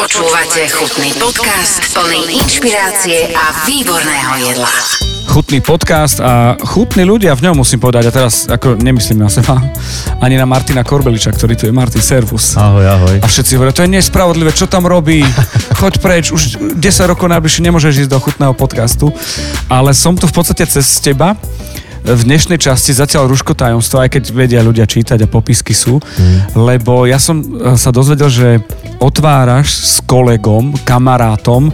Počúvate chutný podcast plný inšpirácie a výborného jedla. Chutný podcast a chutní ľudia v ňom musím povedať. A teraz ako nemyslím na seba, ani na Martina Korbeliča, ktorý tu je. Martin, servus. Ahoj, ahoj. A všetci hovoria, to je nespravodlivé, čo tam robí, choď preč, už 10 rokov najbližšie nemôžeš ísť do chutného podcastu. Ale som tu v podstate cez teba v dnešnej časti zatiaľ rúško tajomstvo, aj keď vedia ľudia čítať a popisky sú, mm. lebo ja som e, sa dozvedel, že otváraš s kolegom, kamarátom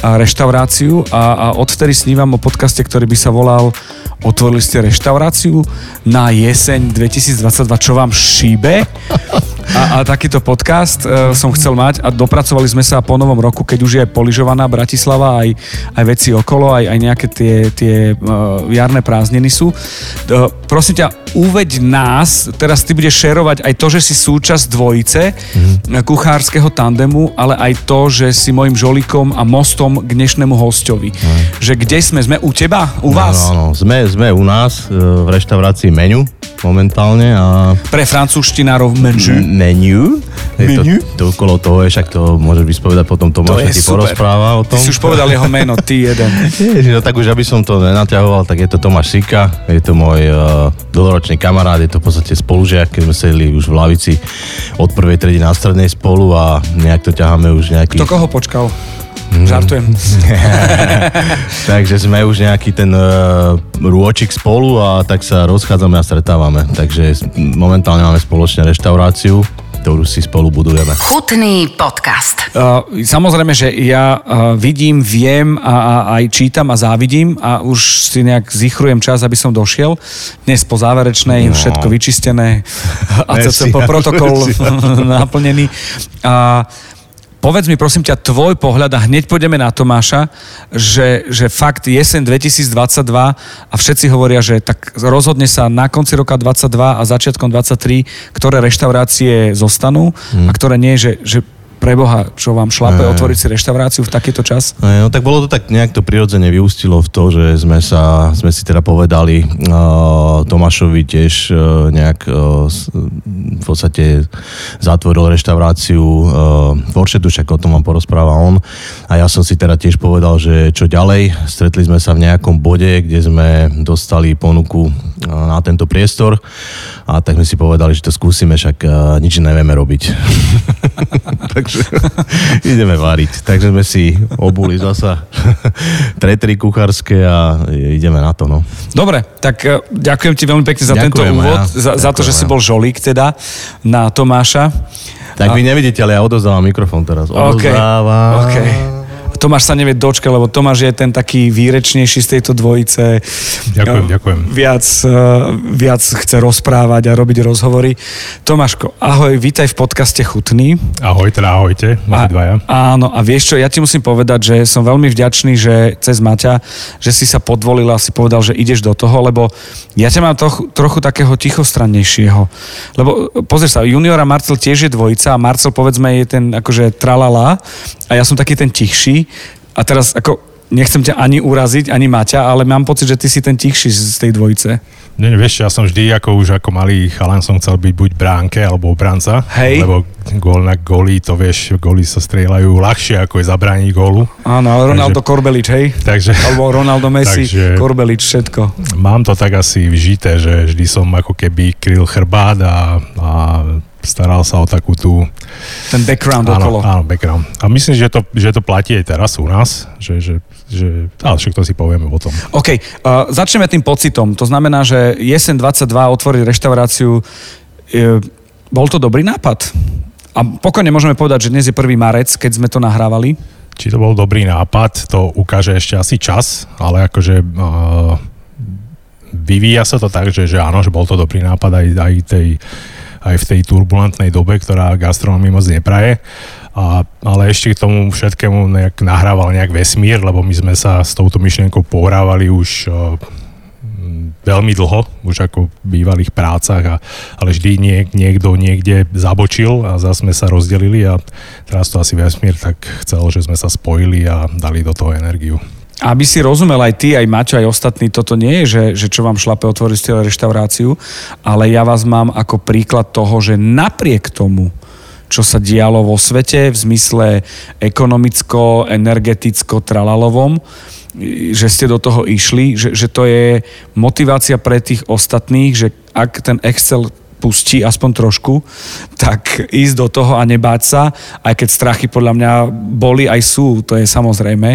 reštauráciu a, a odvtedy snívam o podcaste, ktorý by sa volal Otvorili ste reštauráciu na jeseň 2022, čo vám šíbe? A, a takýto podcast uh, som chcel mať a dopracovali sme sa po novom roku, keď už je poližovaná Bratislava, aj, aj veci okolo, aj, aj nejaké tie, tie uh, jarné prázdniny sú. Uh, prosím ťa, uveď nás, teraz ty budeš šerovať aj to, že si súčasť dvojice mm-hmm. kuchárskeho tandemu, ale aj to, že si môjim žolikom a mostom k dnešnému hostovi. Mm. Že kde sme? Sme u teba? U vás? Áno, áno. Sme, sme u nás v reštaurácii Menu momentálne. A... Pre francúzštinárov menu. Menu. menu? To, to okolo toho je, však to môžeš vyspovedať potom Tomáš, to ti super. porozpráva o tom. Ty si už povedal jeho meno, ty jeden. Ježi, no tak už aby som to nenaťahoval, tak je to Tomáš Sika, je to môj uh, dlhoročný kamarát, je to v podstate spolužiak, keď sme sedeli už v lavici od prvej tredy na strednej spolu a nejak to ťaháme už nejaký... To koho počkal? Mm. Žartujem. Takže sme už nejaký ten uh, rôčik spolu a tak sa rozchádzame a stretávame. Takže momentálne máme spoločne reštauráciu ktorú si spolu budujeme. Chutný podcast. Uh, samozrejme, že ja uh, vidím, viem a, a aj čítam a závidím a už si nejak zichrujem čas, aby som došiel. Dnes po záverečnej, no. všetko vyčistené, ACCP protokol naplnený. A uh, Povedz mi prosím ťa tvoj pohľad a hneď pôjdeme na Tomáša, že, že fakt jeseň 2022 a všetci hovoria, že tak rozhodne sa na konci roka 22 a začiatkom 23, ktoré reštaurácie zostanú hmm. a ktoré nie, že, že preboha, čo vám šlape e... otvoriť si reštauráciu v takýto čas? E, no tak bolo to tak nejak to prirodzene vyústilo v to, že sme sa, sme si teda povedali uh, Tomášovi tiež uh, nejak uh, v podstate zatvoril reštauráciu uh, v Oršetu, však o tom vám porozpráva on. A ja som si teda tiež povedal, že čo ďalej. Stretli sme sa v nejakom bode, kde sme dostali ponuku uh, na tento priestor a tak sme si povedali, že to skúsime, však uh, nič nevieme robiť. Takže ideme variť. Takže sme si obuli zasa tretry kuchárske a ideme na to. No. Dobre, tak uh, ďakujem ti veľmi pekne za ďakujem, tento úvod, ja. za, za to, že si bol žolík teda na Tomáša. Tak a... vy nevidíte, ale ja odozdávam mikrofón teraz. Odozdávam. Okay. Okay. Tomáš sa nevie dočkať, lebo Tomáš je ten taký výrečnejší z tejto dvojice. Ďakujem, ďakujem. Viac, eh, viac chce rozprávať a robiť rozhovory. Tomáško, ahoj, vítaj v podcaste Chutný. Ahoj, teda ahojte, a, dvaja. Áno, a vieš čo, ja ti musím povedať, že som veľmi vďačný, že cez Maťa, že si sa podvolil a si povedal, že ideš do toho, lebo ja ťa mám trochu, trochu takého tichostrannejšieho. Lebo pozri sa, juniora Marcel tiež je dvojica a Marcel povedzme je ten akože tralala a ja som taký ten tichší a teraz ako nechcem ťa ani uraziť, ani Maťa, ale mám pocit, že ty si ten tichší z tej dvojice. Nie, vieš, ja som vždy ako už ako malý chalan som chcel byť buď bránke alebo obranca. Hej. Lebo gól na góly, to vieš, góly sa strieľajú ľahšie ako je zabrániť gólu. Áno, ale Ronaldo takže, Korbelič, hej? Takže, alebo Ronaldo Messi, takže, Korbelič, všetko. Mám to tak asi vžité, že vždy som ako keby kryl chrbát a, a staral sa o takú tú... Ten background áno, okolo. Áno, background. A myslím, že to, že to platí aj teraz u nás, že, že, že ale však to si povieme potom. OK, uh, začneme tým pocitom. To znamená, že jesen 22 otvoriť reštauráciu, uh, bol to dobrý nápad? A pokojne môžeme povedať, že dnes je 1. marec, keď sme to nahrávali. Či to bol dobrý nápad, to ukáže ešte asi čas, ale akože uh, vyvíja sa to tak, že, že áno, že bol to dobrý nápad aj, aj tej aj v tej turbulentnej dobe, ktorá gastronomii moc nepraje. A, ale ešte k tomu všetkému nejak nahrával nejak vesmír, lebo my sme sa s touto myšlienkou pohrávali už uh, veľmi dlho, už ako v bývalých prácach, a, ale vždy niek, niekto niekde zabočil a zase sme sa rozdelili a teraz to asi vesmír tak chcel, že sme sa spojili a dali do toho energiu. Aby si rozumel aj ty, aj Maťo, aj ostatní, toto nie je, že, že čo vám šlape otvoriť ste reštauráciu, ale ja vás mám ako príklad toho, že napriek tomu, čo sa dialo vo svete v zmysle ekonomicko, energeticko, tralalovom že ste do toho išli, že, že to je motivácia pre tých ostatných, že ak ten Excel pustí aspoň trošku, tak ísť do toho a nebáť sa, aj keď strachy podľa mňa boli aj sú, to je samozrejme,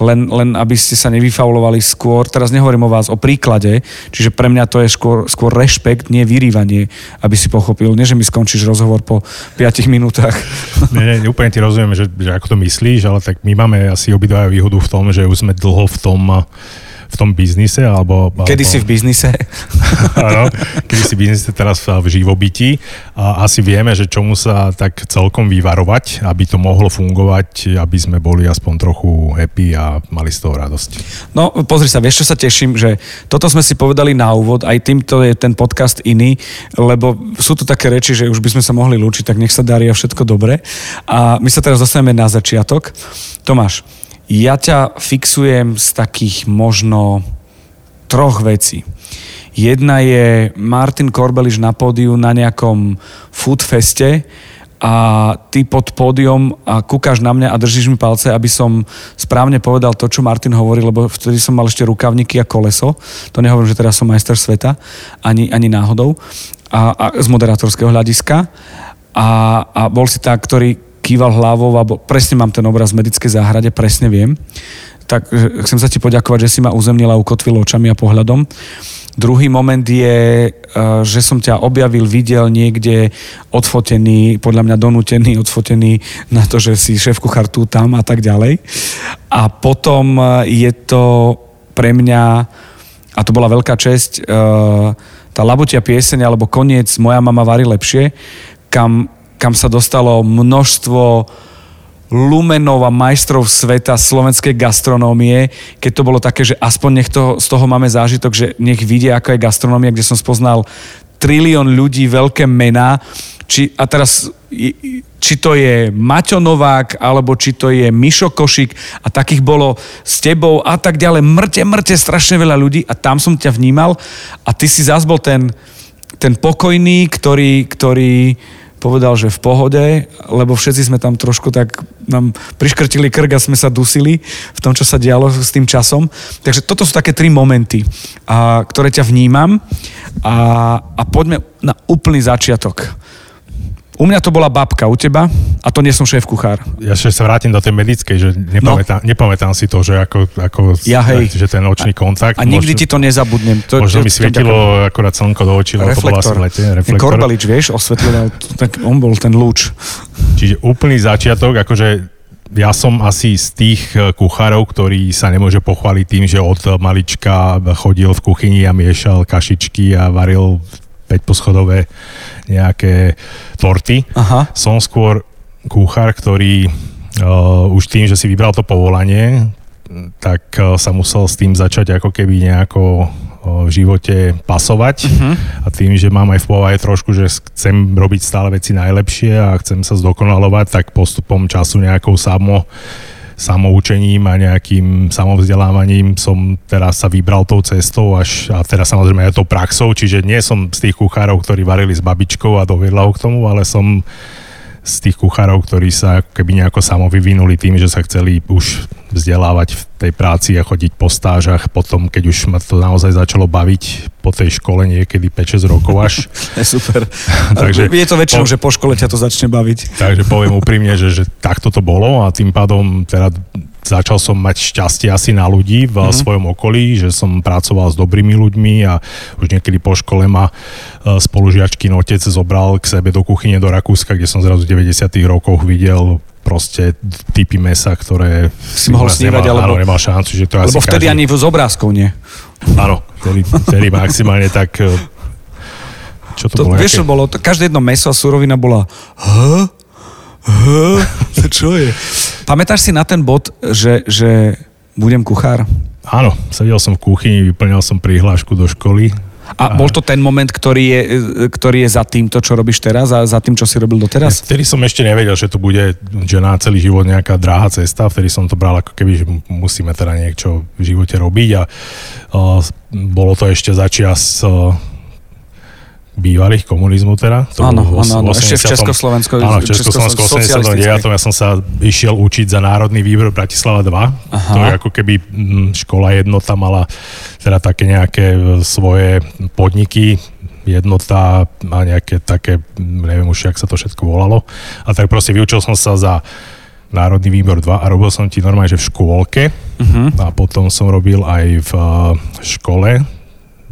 len, len aby ste sa nevyfaulovali skôr, teraz nehovorím o vás, o príklade, čiže pre mňa to je skôr, skôr rešpekt, nie vyrývanie, aby si pochopil, nie že mi skončíš rozhovor po 5 minútach. Nie, nie, úplne ti rozumiem, že, že ako to myslíš, ale tak my máme asi obidva výhodu v tom, že už sme dlho v tom v tom biznise, alebo... Kedy alebo, si v biznise? áno, kedy si v biznise, teraz v živobytí a asi vieme, že čomu sa tak celkom vyvarovať, aby to mohlo fungovať, aby sme boli aspoň trochu happy a mali z toho radosť. No, pozri sa, vieš, čo sa teším, že toto sme si povedali na úvod, aj týmto je ten podcast iný, lebo sú tu také reči, že už by sme sa mohli lúčiť, tak nech sa darí a všetko dobre. A my sa teraz dostaneme na začiatok. Tomáš, ja ťa fixujem z takých možno troch vecí. Jedna je Martin Korbeliš na pódiu na nejakom foodfeste a ty pod pódium a kúkaš na mňa a držíš mi palce, aby som správne povedal to, čo Martin hovorí, lebo vtedy som mal ešte rukavníky a koleso. To nehovorím, že teraz som majster sveta, ani, ani náhodou. A, a z moderátorského hľadiska. A, a bol si tak, ktorý kýval hlavou, alebo presne mám ten obraz v medickej záhrade, presne viem. Tak chcem sa ti poďakovať, že si ma uzemnila, ukotvil očami a pohľadom. Druhý moment je, e, že som ťa objavil, videl niekde odfotený, podľa mňa donútený, odfotený na to, že si šéf kuchár tu, tam a tak ďalej. A potom e, je to pre mňa, a to bola veľká česť, e, tá labotia pieseň alebo koniec Moja mama varí lepšie, kam kam sa dostalo množstvo lumenov a majstrov sveta slovenskej gastronómie, keď to bolo také, že aspoň nech to, z toho máme zážitok, že nech vidia, ako je gastronómia, kde som spoznal trilión ľudí, veľké mená, či, a teraz či to je Maťo Novák, alebo či to je Mišo Košik a takých bolo s tebou a tak ďalej. Mŕte, mŕte, strašne veľa ľudí a tam som ťa vnímal a ty si zás bol ten, ten pokojný, ktorý, ktorý povedal, že v pohode, lebo všetci sme tam trošku tak nám priškrtili krk a sme sa dusili v tom, čo sa dialo s tým časom. Takže toto sú také tri momenty, a, ktoré ťa vnímam a, a poďme na úplný začiatok. U mňa to bola babka, u teba? A to nie som šéf kuchár. Ja ešte sa vrátim do tej medickej, že nepamätám, no. nepamätám si to, že ako, ako ja, hej. že ten očný kontakt. A, a nikdy možno, ti to nezabudnem. To, možno mi svietilo ďakujem. akorát slnko do očí, lebo to bolo asi v lete. Reflektor. Korbalič, vieš, osvetlil, tak on bol ten lúč. Čiže úplný začiatok, akože ja som asi z tých eh, kuchárov, ktorý sa nemôže pochváliť tým, že od malička chodil v kuchyni a miešal kašičky a varil 5-poschodové nejaké torty. Aha. Som skôr kuchár, ktorý uh, už tým, že si vybral to povolanie, tak uh, sa musel s tým začať ako keby nejako uh, v živote pasovať uh-huh. a tým, že mám aj v povahe trošku, že chcem robiť stále veci najlepšie a chcem sa zdokonalovať, tak postupom času nejakou samo samoučením a nejakým samovzdelávaním som teraz sa vybral tou cestou až, a teraz samozrejme aj tou praxou, čiže nie som z tých kuchárov, ktorí varili s babičkou a dovedla ho k tomu, ale som z tých kuchárov, ktorí sa keby nejako samo vyvinuli tým, že sa chceli už vzdelávať v tej práci a chodiť po stážach. Potom, keď už ma to naozaj začalo baviť po tej škole niekedy 5-6 rokov až. je super. takže, je to väčšinou, po, že po škole ťa to začne baviť. Takže poviem úprimne, že, že takto to bolo a tým pádom teda začal som mať šťastie asi na ľudí v mm-hmm. svojom okolí, že som pracoval s dobrými ľuďmi a už niekedy po škole ma e, spolužiačky otec zobral k sebe do kuchyne do Rakúska, kde som zrazu v 90 rokoch videl proste typy mesa, ktoré si mohol snívať, nemal, alebo... Áno, nemal šancu, že to Lebo vtedy každý... ani z obrázkov nie. Áno, vtedy, vtedy maximálne tak... E, čo to, to bolo? Vieš, nejaké... bolo, to, každé jedno meso a surovina bola... Huh? Huh? To čo je? Pamätáš si na ten bod, že, že budem kuchár? Áno, sedel som v kuchyni, vyplňal som prihlášku do školy. A, bol to ten moment, ktorý je, ktorý je za tým, to, čo robíš teraz a za tým, čo si robil doteraz? Vtedy som ešte nevedel, že to bude že na celý život nejaká dráha cesta. Vtedy som to bral ako keby, že musíme teda niečo v živote robiť a uh, bolo to ešte začias uh, bývalých komunizmu teda. To Áno, áno, áno, ešte v 80. Československu. Áno, v Československu 89. Ja som sa išiel učiť za Národný výbor Bratislava 2. Aha. To je ako keby mm, škola jednota mala teda také nejaké e, svoje podniky, jednota a nejaké také, mm, neviem už, jak sa to všetko volalo. A tak proste vyučil som sa za Národný výbor 2 a robil som ti normálne, že v škôlke Uh-huh. a potom som robil aj v uh, škole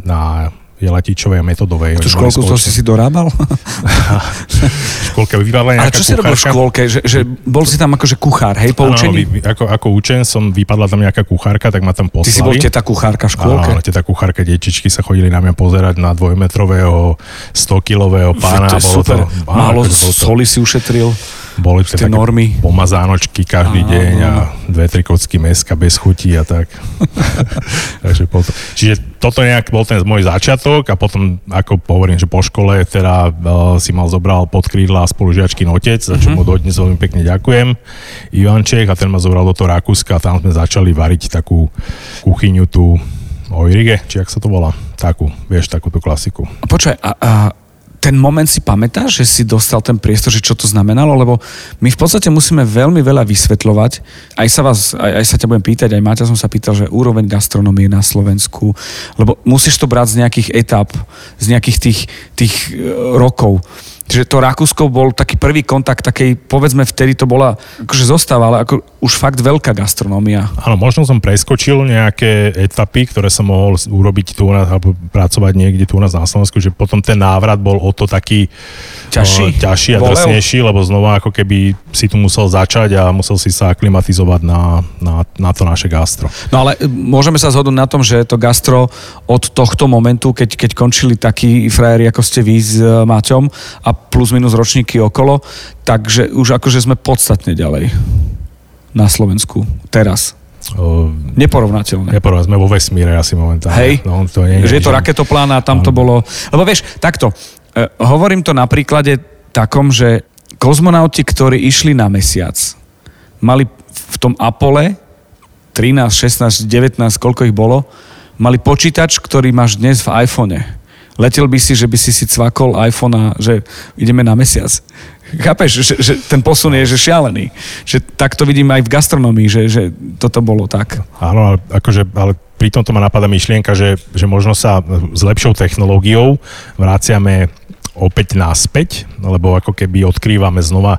na Jelatičovej a metodovej. Mali škôlku to si si dorábal? škôlke vypadla Ale nejaká čo si robil v kuchárka. škôlke? Že, že bol si tam akože kuchár, hej, poučený? vy- ako, ako učen som, vypadla tam nejaká kuchárka, tak ma tam Ty poslali. si bol teta kuchárka v škôlke? Áno, teta kuchárka, detičky sa chodili na mňa pozerať na dvojmetrového, 100-kilového pána. to je bolo super. To, áno, Málo akože bolo to- soli si ušetril. Boli také normy. pomazánočky každý Áno, deň a dve, tri kocky meska bez chutí a tak. Takže potom, čiže toto nejak bol ten môj začiatok a potom, ako hovorím, že po škole teda uh, si mal zobral pod krídla spolužiačky otec, za čo Mhm. mu dodnes veľmi pekne ďakujem, Ivanček a ten ma zobral do toho Rakúska a tam sme začali variť takú kuchyňu tu Oirige, či jak sa to volá, takú, vieš, takúto klasiku. Počkaj, a, a ten moment si pamätáš, že si dostal ten priestor, že čo to znamenalo? Lebo my v podstate musíme veľmi veľa vysvetľovať. Aj sa vás, aj, aj sa ťa budem pýtať, aj Maťa som sa pýtal, že úroveň gastronomie na Slovensku, lebo musíš to brať z nejakých etap, z nejakých tých, tých e, rokov. Čiže to Rakúsko bol taký prvý kontakt, takej, povedzme, vtedy to bola, akože zostáva, ale ako už fakt veľká gastronómia. Áno, možno som preskočil nejaké etapy, ktoré som mohol urobiť tu nás, alebo pracovať niekde tu u nás na Slovensku, že potom ten návrat bol o to taký Ťažší? o, ťažší a drsnejší, lebo znova ako keby si tu musel začať a musel si sa aklimatizovať na, na, na to naše gastro. No ale e, môžeme sa zhodnúť na tom, že to gastro od tohto momentu, keď, keď končili takí frajeri, ako ste vy s e, Maťom a plus minus ročníky okolo, takže už akože sme podstatne ďalej na Slovensku teraz. O, Neporovnateľné. Neporovná, sme vo vesmíre asi momentálne. Hej, No, to nie, že je to raketoplán a tam to bolo... Lebo vieš, takto, e, hovorím to na príklade takom, že kozmonauti, ktorí išli na mesiac, mali v tom Apole 13, 16, 19, koľko ich bolo, mali počítač, ktorý máš dnes v iPhone. Letel by si, že by si si cvakol iPhone a že ideme na mesiac. Chápeš, že, že ten posun je že šialený. Že tak to vidím aj v gastronomii, že, že toto bolo tak. Áno, ale, akože, ale pri tomto ma napadá myšlienka, že, že možno sa s lepšou technológiou vraciame opäť naspäť, lebo ako keby odkrývame znova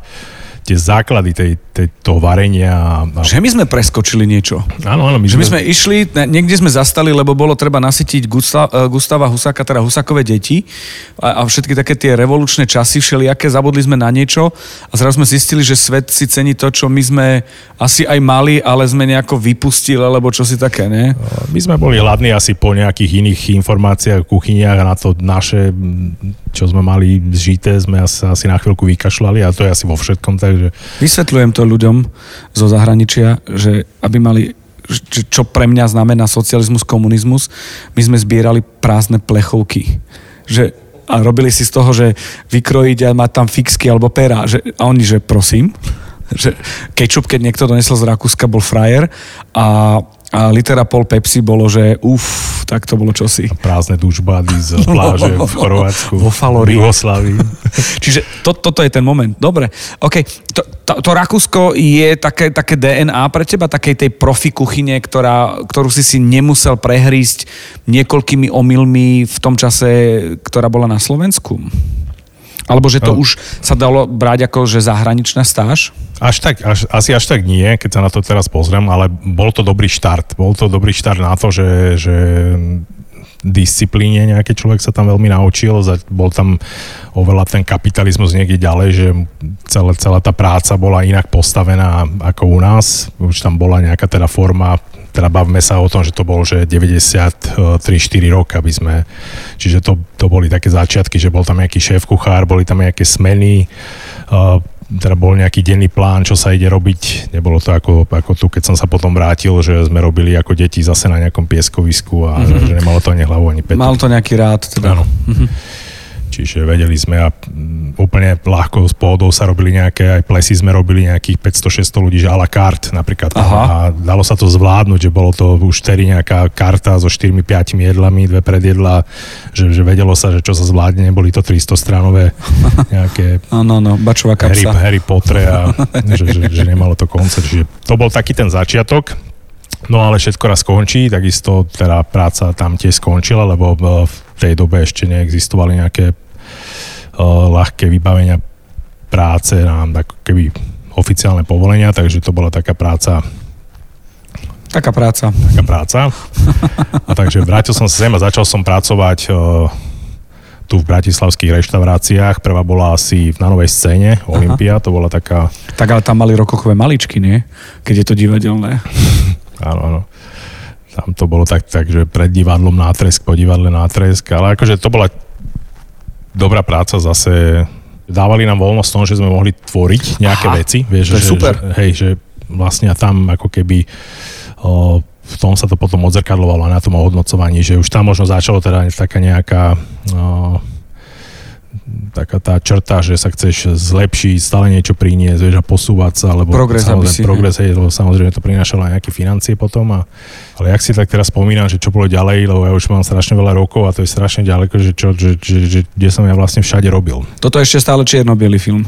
tie základy tej, tej, toho varenia. a- Že my sme preskočili niečo. Áno, áno, my Že my sme išli, niekde sme zastali, lebo bolo treba nasytiť Gusta, eh, Gustava Husáka, teda Husakové deti a, a všetky také tie revolučné časy všelijaké, zabudli sme na niečo a zrazu sme zistili, že svet si cení to, čo my sme asi aj mali, ale sme nejako vypustili, alebo čo si také, ne? My sme boli hladní asi po nejakých iných informáciách, kuchyniach a na to naše, čo sme mali zžité, sme asi na chvíľku vykašľali a to je asi vo všetkom, takže Vysvetľujem to ľuďom zo zahraničia, že aby mali čo pre mňa znamená socializmus, komunizmus, my sme zbierali prázdne plechovky. Že, a robili si z toho, že vykrojiť a mať tam fixky alebo pera. Že, a oni, že prosím, že kečup, keď niekto donesol z Rakúska, bol frajer a, a litera pol Pepsi bolo, že uf, tak to bolo čosi. prázdne dušbady z pláže v Chorvátsku, Vo Falori. v. Čiže to, toto je ten moment. Dobre, OK. To, to, to Rakúsko je také, také DNA pre teba, takej tej profi kuchyne, ktorá, ktorú si si nemusel prehrísť niekoľkými omylmi v tom čase, ktorá bola na Slovensku? Alebo že to No. už sa dalo brať ako, že zahraničná stáž? Až tak, až, asi až tak nie, keď sa na to teraz pozriem, ale bol to dobrý štart. Bol to dobrý štart na to, že, že disciplíne nejaký človek sa tam veľmi naučil, bol tam oveľa ten kapitalizmus niekde ďalej, že celá, celá tá práca bola inak postavená ako u nás, už tam bola nejaká teda forma, teda bavme sa o tom, že to bol že 93-4 rok, aby sme, čiže to, to boli také začiatky, že bol tam nejaký šéf kuchár, boli tam nejaké smeny, uh, teda bol nejaký denný plán, čo sa ide robiť. Nebolo to ako, ako tu, keď som sa potom vrátil, že sme robili ako deti zase na nejakom pieskovisku a mm-hmm. že nemalo to ani hlavu, ani petu. Mal to nejaký rád. Teda. Áno. Čiže vedeli sme a mm, úplne ľahko s pohodou sa robili nejaké, aj plesy sme robili nejakých 500-600 ľudí, že a la carte napríklad. Aha. A dalo sa to zvládnuť, že bolo to už tedy nejaká karta so 4-5 jedlami, dve predjedla, že, že vedelo sa, že čo sa zvládne, neboli to 300 stranové nejaké Áno, no, bačová Harry, kapsa. Harry Potter a že, že, že nemalo to konce. Čiže to bol taký ten začiatok. No ale všetko raz skončí, takisto teda práca tam tiež skončila, lebo v tej dobe ešte neexistovali nejaké ľahké vybavenia práce, nám ako keby oficiálne povolenia, takže to bola taká práca, Taká práca. taká práca. A takže vrátil som sa sem a začal som pracovať uh, tu v bratislavských reštauráciách. Prvá bola asi na novej scéne, Olympia, to bola taká Tak ale tam mali rokokové maličky, nie? Keď je to divadelné. Áno, áno. Tam to bolo tak, tak, že pred divadlom nátresk, po divadle nátresk, ale akože to bola dobrá práca zase. Dávali nám voľnosť v tom, že sme mohli tvoriť nejaké Aha, veci. Vieš, to je že, super. Že, hej, že vlastne tam ako keby o, v tom sa to potom odzrkadlovalo na tom ohodnocovaní, že už tam možno začalo teda taká nejaká o, taká tá črta, že sa chceš zlepšiť, stále niečo priniesť, vieš, a posúvať sa, lebo Progres, samozrejme, si- progres, hej, lebo samozrejme to prinášalo aj nejaké financie potom, a, ale jak si tak teraz spomínam, že čo bolo ďalej, lebo ja už mám strašne veľa rokov a to je strašne ďaleko, že, čo, že, že, že kde som ja vlastne všade robil. Toto je ešte stále čierno film.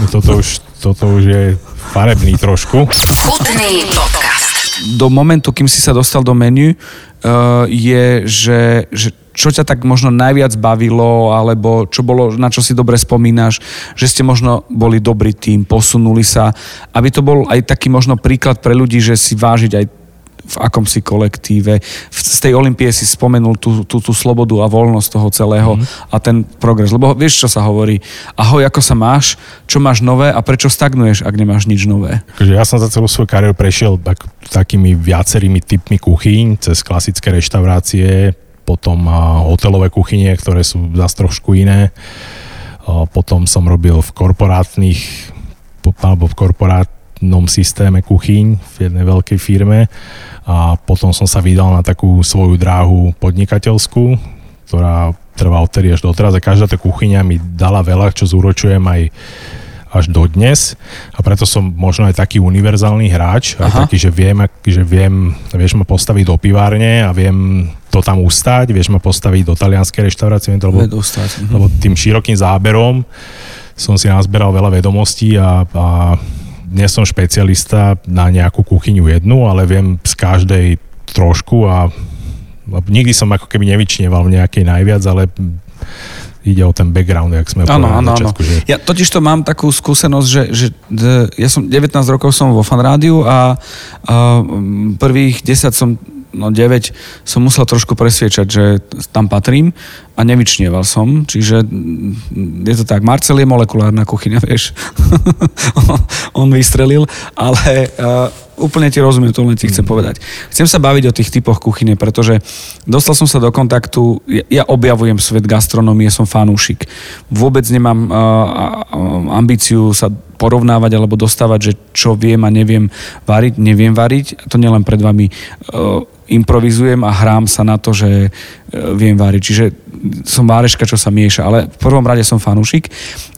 No Toto už, toto už je farebný trošku. Chutný podcast. do momentu, kým si sa dostal do menu, uh, je, že, že čo ťa tak možno najviac bavilo, alebo čo bolo, na čo si dobre spomínaš, že ste možno boli dobrý tým, posunuli sa, aby to bol aj taký možno príklad pre ľudí, že si vážiť aj v akomsi kolektíve. Z tej Olympie si spomenul tú, tú, tú slobodu a voľnosť toho celého mm. a ten progres. Lebo vieš, čo sa hovorí? Ahoj, ako sa máš? Čo máš nové a prečo stagnuješ, ak nemáš nič nové? Takže ja som za celú svoju kariéru prešiel tak, takými viacerými typmi kuchyň, cez klasické reštaurácie, potom hotelové kuchynie, ktoré sú zase trošku iné. Potom som robil v korporátnych, po- alebo v korporátnom systéme kuchyň v jednej veľkej firme a potom som sa vydal na takú svoju dráhu podnikateľskú, ktorá trvá odtedy až doteraz a každá tá kuchyňa mi dala veľa, čo zúročujem aj až dodnes a preto som možno aj taký univerzálny hráč, aj Aha. taký, že viem, že viem, vieš ma postaviť do pivárne a viem to tam ustať, vieš ma postaviť do talianskej reštaurácie, lebo. Mhm. lebo tým širokým záberom som si nazberal veľa vedomostí a, a nie som špecialista na nejakú kuchyňu jednu, ale viem z každej trošku a a nikdy som ako keby nevyčnieval v nejakej najviac, ale ide o ten background, jak sme Áno, povedali na začiatku, že Ja totiž to mám takú skúsenosť, že, že ja som 19 rokov som vo fan rádiu a, a prvých 10 som no 9 som musel trošku presviečať, že tam patrím a nevyčnieval som, čiže mm, je to tak, Marcel je molekulárna kuchyňa, vieš. On vystrelil, ale uh, úplne ti rozumiem, to len ti chcem povedať. Chcem sa baviť o tých typoch kuchyne, pretože dostal som sa do kontaktu, ja, ja objavujem svet gastronomie, som fanúšik. Vôbec nemám uh, ambíciu sa porovnávať alebo dostávať, že čo viem a neviem variť, neviem variť. A to nielen pred vami uh, improvizujem a hrám sa na to, že uh, viem variť. Čiže som váreška, čo sa mieša. Ale v prvom rade som fanúšik.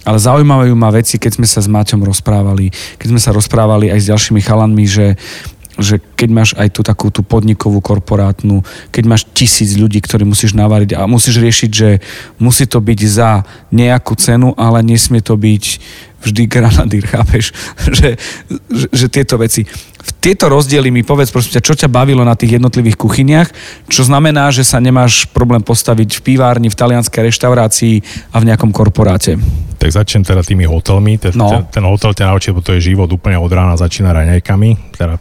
Ale zaujímavé ma veci, keď sme sa s Maťom rozprávali, keď sme sa rozprávali aj s ďalšími chalanmi, že že keď máš aj tú takú tú podnikovú korporátnu, keď máš tisíc ľudí, ktorí musíš navariť a musíš riešiť, že musí to byť za nejakú cenu, ale nesmie to byť vždy granadír, chápeš? že, že, že tieto veci. Tieto rozdiely mi povedz, prosím ťa, čo ťa bavilo na tých jednotlivých kuchyniach, čo znamená, že sa nemáš problém postaviť v pivárni, v talianskej reštaurácii a v nejakom korporáte. tak začnem teda tými hotelmi. Ten, No. ten, ten hotel ťa naučí, lebo to je život úplne od rána začína raňajkami. Teda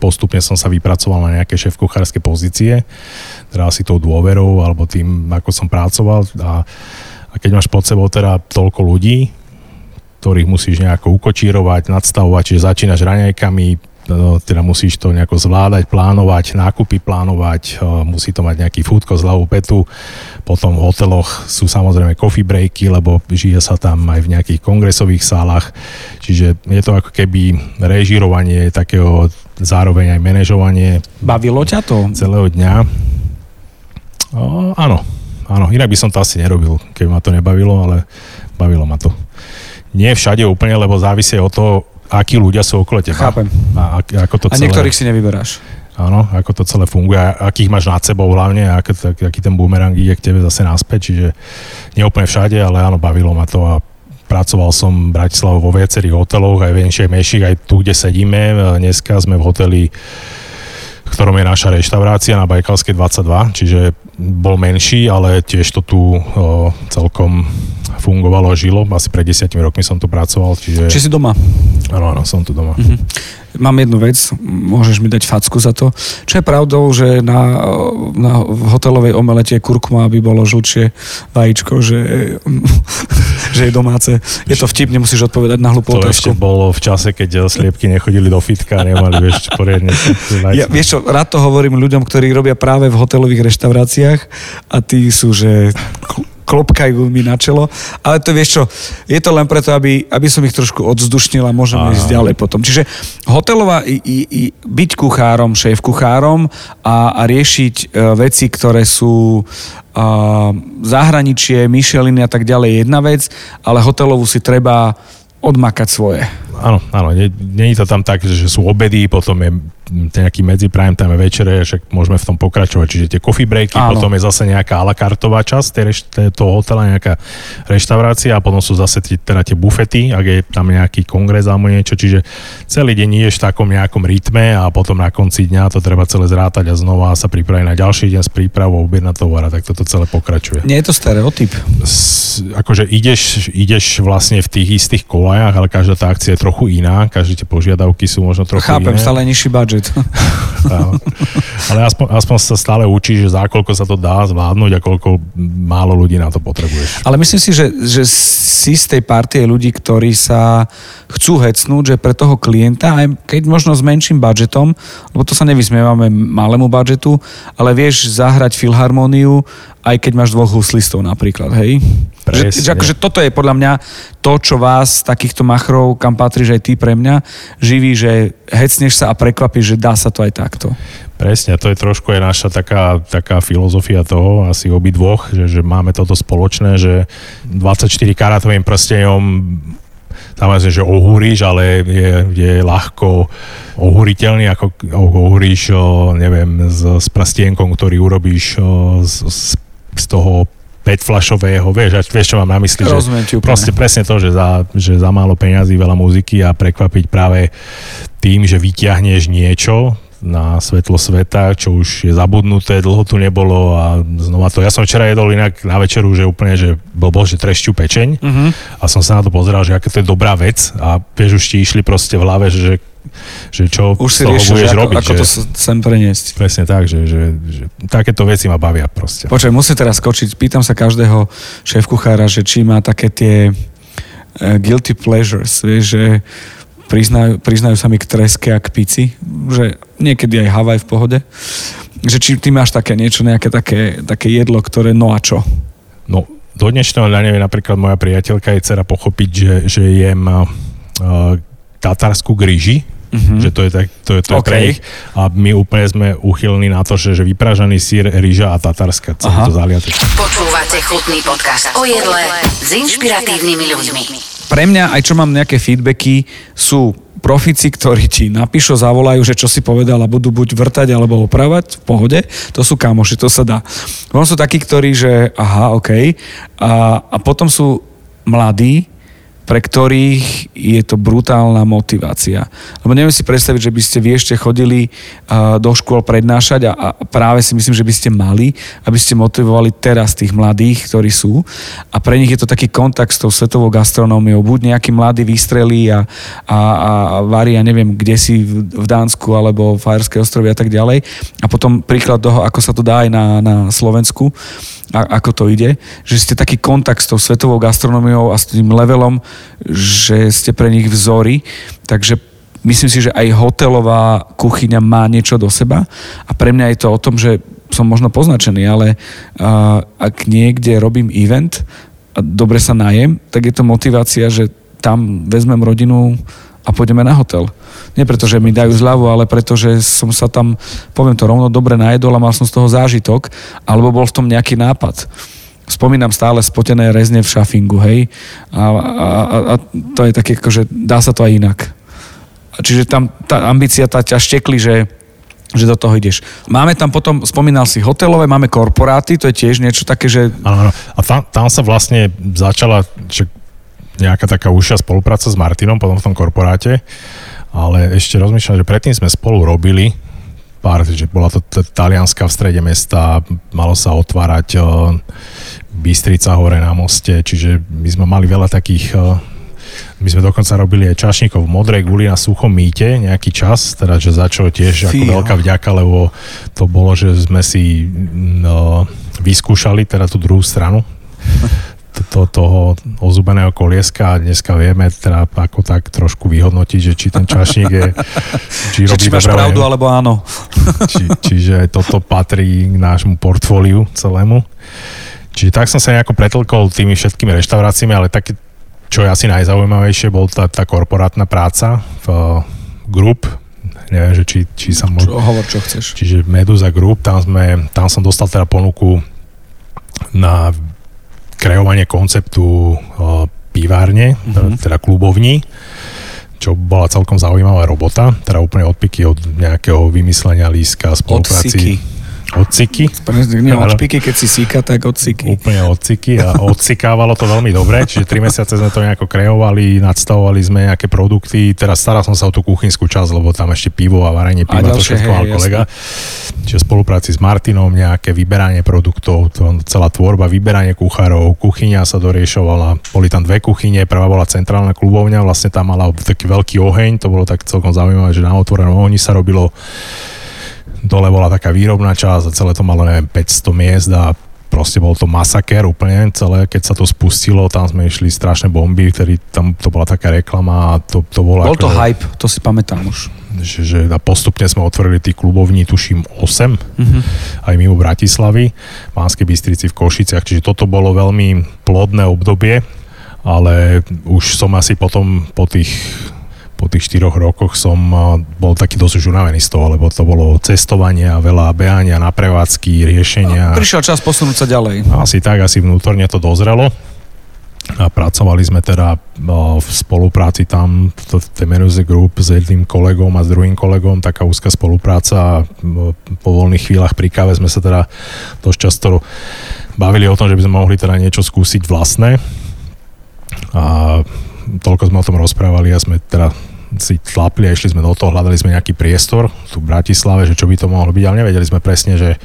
postupne som sa vypracoval na nejaké šéf-kuchárske pozície, teda asi tou dôverou alebo tým, ako som pracoval a, a keď máš pod sebou teda toľko ľudí, ktorých musíš nejako ukočírovať, nadstavovať, čiže začínaš raňajkami, no, teda musíš to nejako zvládať, plánovať, nákupy plánovať, musí to mať nejaký foodko z hlavu petu, potom v hoteloch sú samozrejme coffee breaky, lebo žije sa tam aj v nejakých kongresových sálach, čiže je to ako keby režírovanie takého zároveň aj manažovanie Bavilo ťa to? celého dňa. O, áno, áno, inak by som to asi nerobil, keby ma to nebavilo, ale bavilo ma to. Nie všade úplne, lebo závisí od toho, akí ľudia sú okolo teba. Chápem. A, ak- ako to A celé, niektorých si nevyberáš. Áno, ako to celé funguje, a akých máš nad sebou hlavne, a aký, aký ten boomerang ide k tebe zase naspäť, čiže nie úplne všade, ale áno, bavilo ma to a pracoval som v Bratislave vo viacerých hoteloch, aj väčších, menších, aj tu, kde sedíme. Dneska sme v hoteli v ktorom je naša reštaurácia na Bajkalskej 22, čiže bol menší, ale tiež to tu o, celkom fungovalo a žilo. Asi pred desiatimi rokmi som tu pracoval, čiže... Či si doma? Áno, áno, som tu doma. Mám jednu vec, môžeš mi dať facku za to. Čo je pravdou, že na, na v hotelovej omelete kurkuma by bolo žlčie vajíčko, že, že je domáce. Je to vtip, nemusíš odpovedať na hlupú To ešte otázku. bolo v čase, keď sliepky nechodili do fitka a nemali vieš, poriadne. Ja, vieš čo, rád to hovorím ľuďom, ktorí robia práve v hotelových reštauráciách a tí sú, že klopkajú mi na čelo. Ale to vieš čo, je to len preto, aby, aby som ich trošku odzdušnil a môžeme ísť ďalej potom. Čiže hotelová, i, i, i, byť kuchárom, šéf kuchárom a, a riešiť e, veci, ktoré sú a, zahraničie, Micheliny a tak ďalej je jedna vec, ale hotelovú si treba odmakať svoje. Áno, áno, je to tam tak, že sú obedy, potom je nejaký medzi prime time večere, však môžeme v tom pokračovať, čiže tie coffee breaky, Áno. potom je zase nejaká a la kartová časť reš- toho hotela, nejaká reštaurácia a potom sú zase tí, teda tie bufety, ak je tam nejaký kongres alebo niečo, čiže celý deň ješ v takom nejakom rytme a potom na konci dňa to treba celé zrátať a znova sa pripraviť na ďalší deň s prípravou, objednať tovar a tak toto celé pokračuje. Nie je to stereotyp. s, akože ideš, ideš vlastne v tých istých kolajách, ale každá tá akcia je trochu iná, každé tie požiadavky sú možno trochu Chápem, iné. stále nižší budget. Ale aspoň, aspoň sa stále učíš, že za koľko sa to dá zvládnuť a koľko málo ľudí na to potrebuješ. Ale myslím si, že, že si z tej partie ľudí, ktorí sa chcú hecnúť, že pre toho klienta, aj keď možno s menším budžetom, lebo to sa nevysmievame malému budžetu, ale vieš zahrať filharmóniu, aj keď máš dvoch huslistov napríklad, hej? Že, Presne. že akože toto je podľa mňa to, čo vás, takýchto machrov, kam patríš aj ty pre mňa, živí, že hecneš sa a prekvapíš, že dá sa to aj takto. Presne, to je trošku aj naša taká, taká filozofia toho, asi obidvoch, že, že máme toto spoločné, že 24 karátovým prstenom samozrejme, že ohúriš, ale je, je ľahko ohúriteľný, ako ohúriš, neviem, s, s prstienkom, ktorý urobíš z, z toho petflašového, vieš, vieš, čo mám na mysli, že Rozumiem úplne. proste presne to, že za, že za málo peňazí, veľa muziky a prekvapiť práve tým, že vyťahneš niečo na svetlo sveta, čo už je zabudnuté, dlho tu nebolo a znova to. Ja som včera jedol inak na večeru, že úplne, že blbo, že trešťu pečeň Uh-huh. a som sa na to pozeral, že aké to je dobrá vec a vieš, už ti išli proste v hlave, že, že čo Už si riešil, budeš ako, robiť. ako že, to sem preniesť. Presne tak, že, že, že takéto veci ma bavia proste. Počkaj, musím teraz skočiť. Pýtam sa každého šéf-kuchára, že či má také tie uh, guilty pleasures, vieš, že priznajú, priznajú sa mi k treske a k pici, že niekedy aj Havaj v pohode. Že či ty máš také niečo, nejaké také, také jedlo, ktoré no a čo? No, do dnešného dňa nevie napríklad moja priateľka je dcera pochopiť, že, že jem uh, tatarskú gríži, Mhm. že to je, tak, to je, to je OK. pre nich. A my úplne sme uchylní na to, že, že vypražaný sír, rýža a tatarska, celé Aha. to zaliate. Počúvate chutný podcast o jedle s inšpiratívnymi ľuďmi. Pre mňa, aj čo mám nejaké feedbacky, sú profici, ktorí ti napíšu, zavolajú, že čo si povedal a budú buď vrtať alebo opravať v pohode. To sú kamoši, to sa dá. Potom sú takí, ktorí, že aha, OK. A, a potom sú mladí, pre ktorých je to brutálna motivácia. Lebo neviem si predstaviť, že by ste vy ešte chodili do škôl prednášať a, a práve si myslím, že by ste mali, aby ste motivovali teraz tých mladých, ktorí sú. A pre nich je to taký kontakt s tou svetovou gastronómiou. Buď nejaký mladý vystrelí a, a, a varí, ja neviem, kde si v, Dánsku alebo v Fajerské ostrovy a tak ďalej. A potom príklad toho, ako sa to dá aj na, na Slovensku a, ako to ide, že ste taký kontakt s tou svetovou gastronómiou a s tým levelom, že ste pre nich vzory, takže myslím si, že aj hotelová kuchyňa má niečo do seba. A pre mňa je to o tom, že som možno poznačený, ale uh, ak niekde robím event a dobre sa najem, tak je to motivácia, že tam vezmem rodinu a pôjdeme na hotel. Nie preto, že mi dajú zľavu, ale preto, že som sa tam, poviem to rovno, dobre najedol a mal som z toho zážitok, alebo bol v tom nejaký nápad. spomínam stále spotené rezne v šafingu, hej. A, a, a, a to je také, akože dá sa to aj inak. Čiže tam tá ambícia tá ťa štekli, že že do toho ideš. Máme tam potom, spomínal si hotelové, máme korporáty, to je tiež niečo také, že... Áno. A tam, tam sa vlastne začala že nejaká taká užšia spolupráca s Martinom potom v tom korporáte, ale ešte rozmýšľam, že predtým sme spolu robili pár, že bola to Talianska v strede mesta, malo sa otvárať Bystrica hore na moste, čiže my sme mali veľa takých my sme dokonca robili aj čašníkov v modrej guli na suchom mýte nejaký čas, teda že začalo tiež ako veľká vďaka, lebo to bolo, že sme si no, vyskúšali teda tú druhú stranu to, toho ozubeného kolieska a dneska vieme teda ako tak trošku vyhodnotiť, že či ten čašník je... Či, robí či máš dobré, pravdu, alebo áno. či, čiže toto patrí k nášmu portfóliu celému. Čiže tak som sa nejako pretlkol tými všetkými reštauráciami, ale také čo je asi najzaujímavejšie, bol tá, tá korporátna práca v uh, Group, neviem, že či, či sa môže... Čo, hovor, čo chceš. Čiže Medusa Group, tam, sme, tam som dostal teda ponuku na kreovanie konceptu pivárne, mm-hmm. teda klubovní, čo bola celkom zaujímavá robota, teda úplne odpiky od nejakého vymyslenia líska, spolupráci. Od Odciky. Nie odpiky, keď si síka, tak odciky. Úplne odciky a odcikávalo to veľmi dobre, čiže 3 mesiace sme to nejako kreovali, nadstavovali sme nejaké produkty, teraz staral som sa o tú kuchynskú časť, lebo tam ešte pivo a varenie piva, a to všetko mal kolega. Čiže spolupráci s Martinom nejaké vyberanie produktov, to, celá tvorba, vyberanie kuchárov, kuchyňa sa doriešovala, boli tam dve kuchyne, prvá bola centrálna klubovňa, vlastne tam mala taký veľký oheň, to bolo tak celkom zaujímavé, že na otvorenom ohni sa robilo dole bola taká výrobná časť a celé to malo, neviem, 500 miest a proste bol to masaker úplne celé, keď sa to spustilo, tam sme išli strašné bomby, ktorý tam to bola taká reklama a to, to bolo... Bol to hype, to si pamätám už. Že, že a postupne sme otvorili tých klubovní, tuším 8, mm-hmm. aj mimo Bratislavy, v Banskej Bystrici v Košiciach, čiže toto bolo veľmi plodné obdobie, ale už som asi potom po tých po tých štyroch rokoch som bol taký dosť už unavený z toho, lebo to bolo cestovanie a veľa behania na prevádzky, riešenia. A prišiel čas posunúť sa ďalej. Asi tak, asi vnútorne to dozrelo. A pracovali sme teda v spolupráci tam v tej Menuze Group s jedným kolegom a s druhým kolegom, taká úzka spolupráca po voľných chvíľach pri káve sme sa teda dosť často bavili o tom, že by sme mohli teda niečo skúsiť vlastné. A toľko sme o tom rozprávali a sme teda si tlapli a išli sme do toho, hľadali sme nejaký priestor tu v Bratislave, že čo by to mohlo byť, ale nevedeli sme presne, že,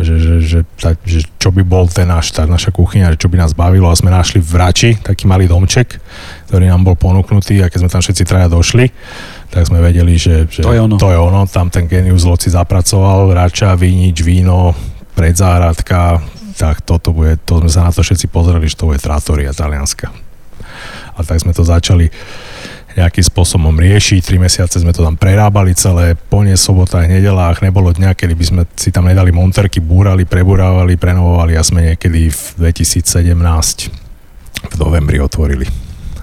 že, že, že, tak, že čo by bol ten náš, tá naša kuchyňa, že čo by nás bavilo a sme našli v Rači taký malý domček, ktorý nám bol ponúknutý a keď sme tam všetci traja došli, tak sme vedeli, že, že to, je ono. to je ono, tam ten genius loci zapracoval, Rača, vínič, víno, predzáhradka, tak toto bude, to sme sa na to všetci pozreli, že to bude trátoria talianska. A tak sme to začali nejakým spôsobom riešiť. Tri mesiace sme to tam prerábali celé, plne sobota a nedelách, nebolo dňa, kedy by sme si tam nedali monterky, búrali, preburávali, prenovovali a sme niekedy v 2017 v novembri otvorili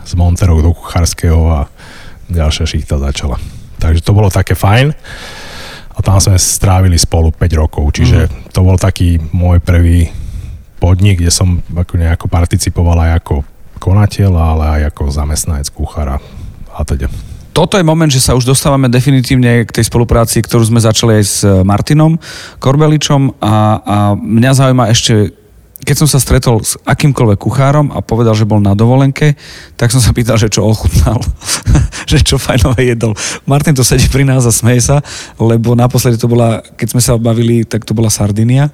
z monterov do kuchárskeho a ďalšia šichta začala. Takže to bolo také fajn a tam sme strávili spolu 5 rokov, čiže mm. to bol taký môj prvý podnik, kde som ako nejako participoval aj ako konateľ, ale aj ako zamestnanec kuchára a teda. Toto je moment, že sa už dostávame definitívne k tej spolupráci, ktorú sme začali aj s Martinom Korbeličom a, a mňa zaujíma ešte keď som sa stretol s akýmkoľvek kuchárom a povedal, že bol na dovolenke, tak som sa pýtal, že čo ochutnal, že čo fajnové jedol. Martin to sedí pri nás a smeje sa, lebo naposledy to bola, keď sme sa bavili, tak to bola Sardinia.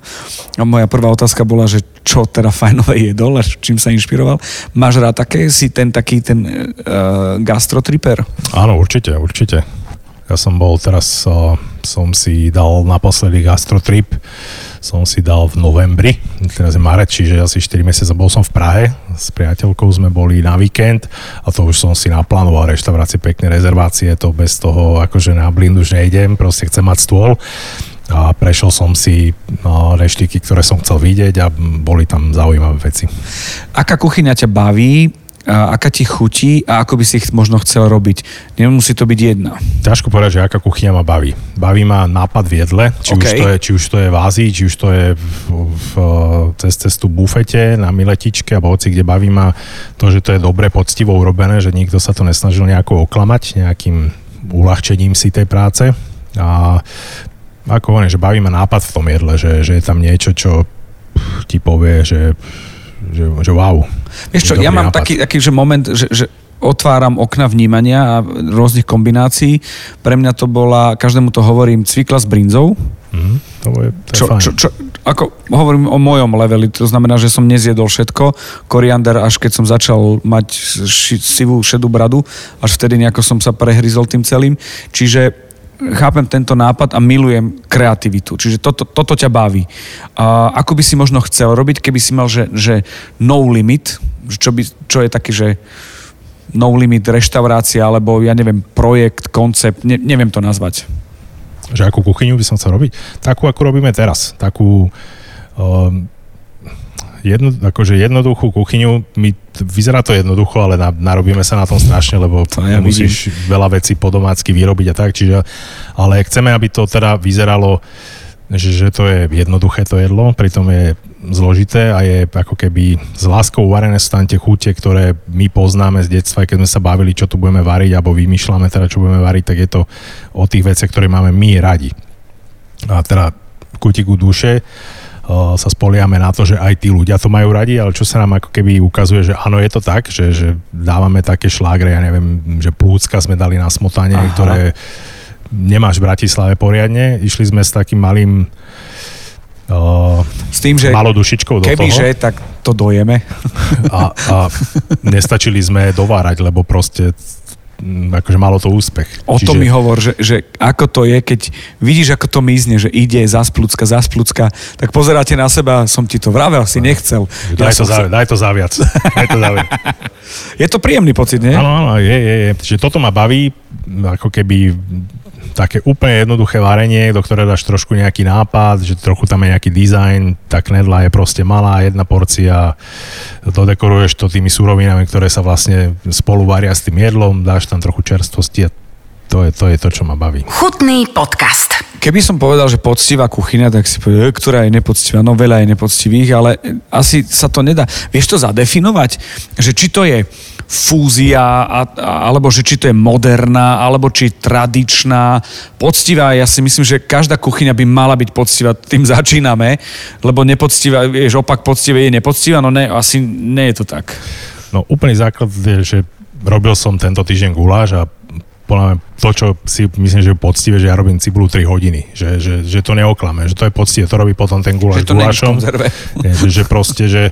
A moja prvá otázka bola, že čo teda fajnové jedol a čím sa inšpiroval. Máš rád také, si ten taký ten uh, gastrotriper? Áno, určite, určite. Ja som bol teraz, uh, som si dal naposledy gastrotrip som si dal v novembri, teraz je marec, čiže asi 4 mesiace bol som v Prahe, s priateľkou sme boli na víkend a to už som si naplánoval reštaurácie, pekné rezervácie, to bez toho akože na blind už nejdem, proste chcem mať stôl a prešiel som si no, reštiky, ktoré som chcel vidieť a boli tam zaujímavé veci. Aká kuchyňa ťa baví? Aká ti chutí a ako by si ich možno chcel robiť. Nemusí to byť jedna. Ťažko povedať, že aká kuchyňa ma baví. Baví ma nápad v jedle, či, OK. už, to je, či už to je v Ázii, či už to je v, v, cez cestu bufete na miletičke alebo hoci kde baví ma to, že to je dobre, poctivo urobené, že nikto sa to nesnažil nejako oklamať nejakým uľahčením si tej práce. A ako hovorím, že baví ma nápad v tom jedle, že, že je tam niečo, čo ti povie, že, že, že wow. Vieš čo, Dobrý ja mám nápad. taký, taký že moment, že, že otváram okna vnímania a rôznych kombinácií. Pre mňa to bola, každému to hovorím, cvikla s brinzou. Mhm, to je, to je Čo, fajn. čo, čo, ako hovorím o mojom leveli, to znamená, že som nezjedol všetko. Koriander, až keď som začal mať ši, sivú šedú bradu, až vtedy nejako som sa prehryzol tým celým. Čiže chápem tento nápad a milujem kreativitu. Čiže toto, toto ťa baví. A ako by si možno chcel robiť, keby si mal, že, že no limit, čo, by, čo je taký, že no limit reštaurácia, alebo ja neviem, projekt, koncept, ne, neviem to nazvať. že akú kuchyňu by som chcel robiť? Takú, ako robíme teraz. Takú um, jedno, akože jednoduchú kuchyňu. My, vyzerá to jednoducho, ale na, narobíme sa na tom strašne, lebo To ja musíš veľa vecí po domácky vyrobiť a tak. Čiže, ale chceme, aby to teda vyzeralo že, že to je jednoduché to jedlo, pritom je zložité a je ako keby s láskou uvarené sú tam tie chute, ktoré my poznáme z detstva, keď sme sa bavili, čo tu budeme variť, alebo vymýšľame teda, čo budeme variť, tak je to o tých veciach, ktoré máme my radi. A teda kutiku duše sa spoliame na to, že aj tí ľudia to majú radi, ale čo sa nám ako keby ukazuje, že áno, je to tak, že, že dávame také šlágre, ja neviem, že plúcka sme dali na smotanie, Aha. ktoré nemáš v Bratislave poriadne. Išli sme s takým malým uh, S tým, že malou dušičkou do toho kebyže, tak to dojeme. a, a nestačili sme dovárať, lebo proste akože malo to úspech. O tom mi hovor, že, že ako to je, keď vidíš, ako to mizne, že ide zasplúcka, zasplúcka, tak pozeráte na seba, som ti to vravel, si nechcel. Daj, to za, chcel. daj to za viac. Daj to za viac. Je to príjemný pocit, nie? Áno, áno, je, je, je. Čiže toto ma baví, ako keby také úplne jednoduché varenie, do ktorého dáš trošku nejaký nápad, že trochu tam je nejaký dizajn, tá knedla je proste malá, jedna porcia, dodekoruješ to tými surovinami, ktoré sa vlastne spolu varia s tým jedlom, dáš tam trochu čerstvosti a to je to, je to čo ma baví. Chutný podcast. Keby som povedal, že poctivá kuchyňa, tak si povedal, "E, ktorá je nepoctivá. No veľa je nepoctivých, ale asi sa to nedá. Vieš to zadefinovať? Že či to je fúzia, a, a, alebo že či to je moderná, alebo či tradičná, poctivá. Ja si myslím, že každá kuchyňa by mala byť poctivá. Tým začíname, lebo nepoctivá, vieš, opak poctivé je nepoctivá, no ne, asi nie je to tak. No úplný základ je, že robil som tento týždeň guláš a podľa mňa to, čo si myslím, že je poctivé, že ja robím cibulu 3 hodiny, že, že, že to neoklame, že to je poctivé, to robí potom ten guláš Že gulášom. Nie, že, že proste, že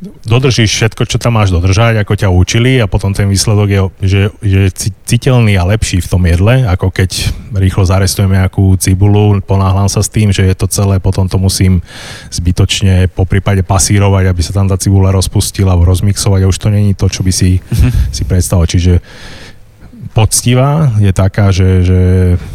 dodržíš všetko, čo tam máš dodržať, ako ťa učili a potom ten výsledok je, že, že citeľný a lepší v tom jedle, ako keď rýchlo zarestujem nejakú cibulu, ponáhľam sa s tým, že je to celé, potom to musím zbytočne po prípade pasírovať, aby sa tam tá cibula rozpustila rozmixovať a už to není to, čo by si, si predstavoval. Čiže poctivá je taká, že, že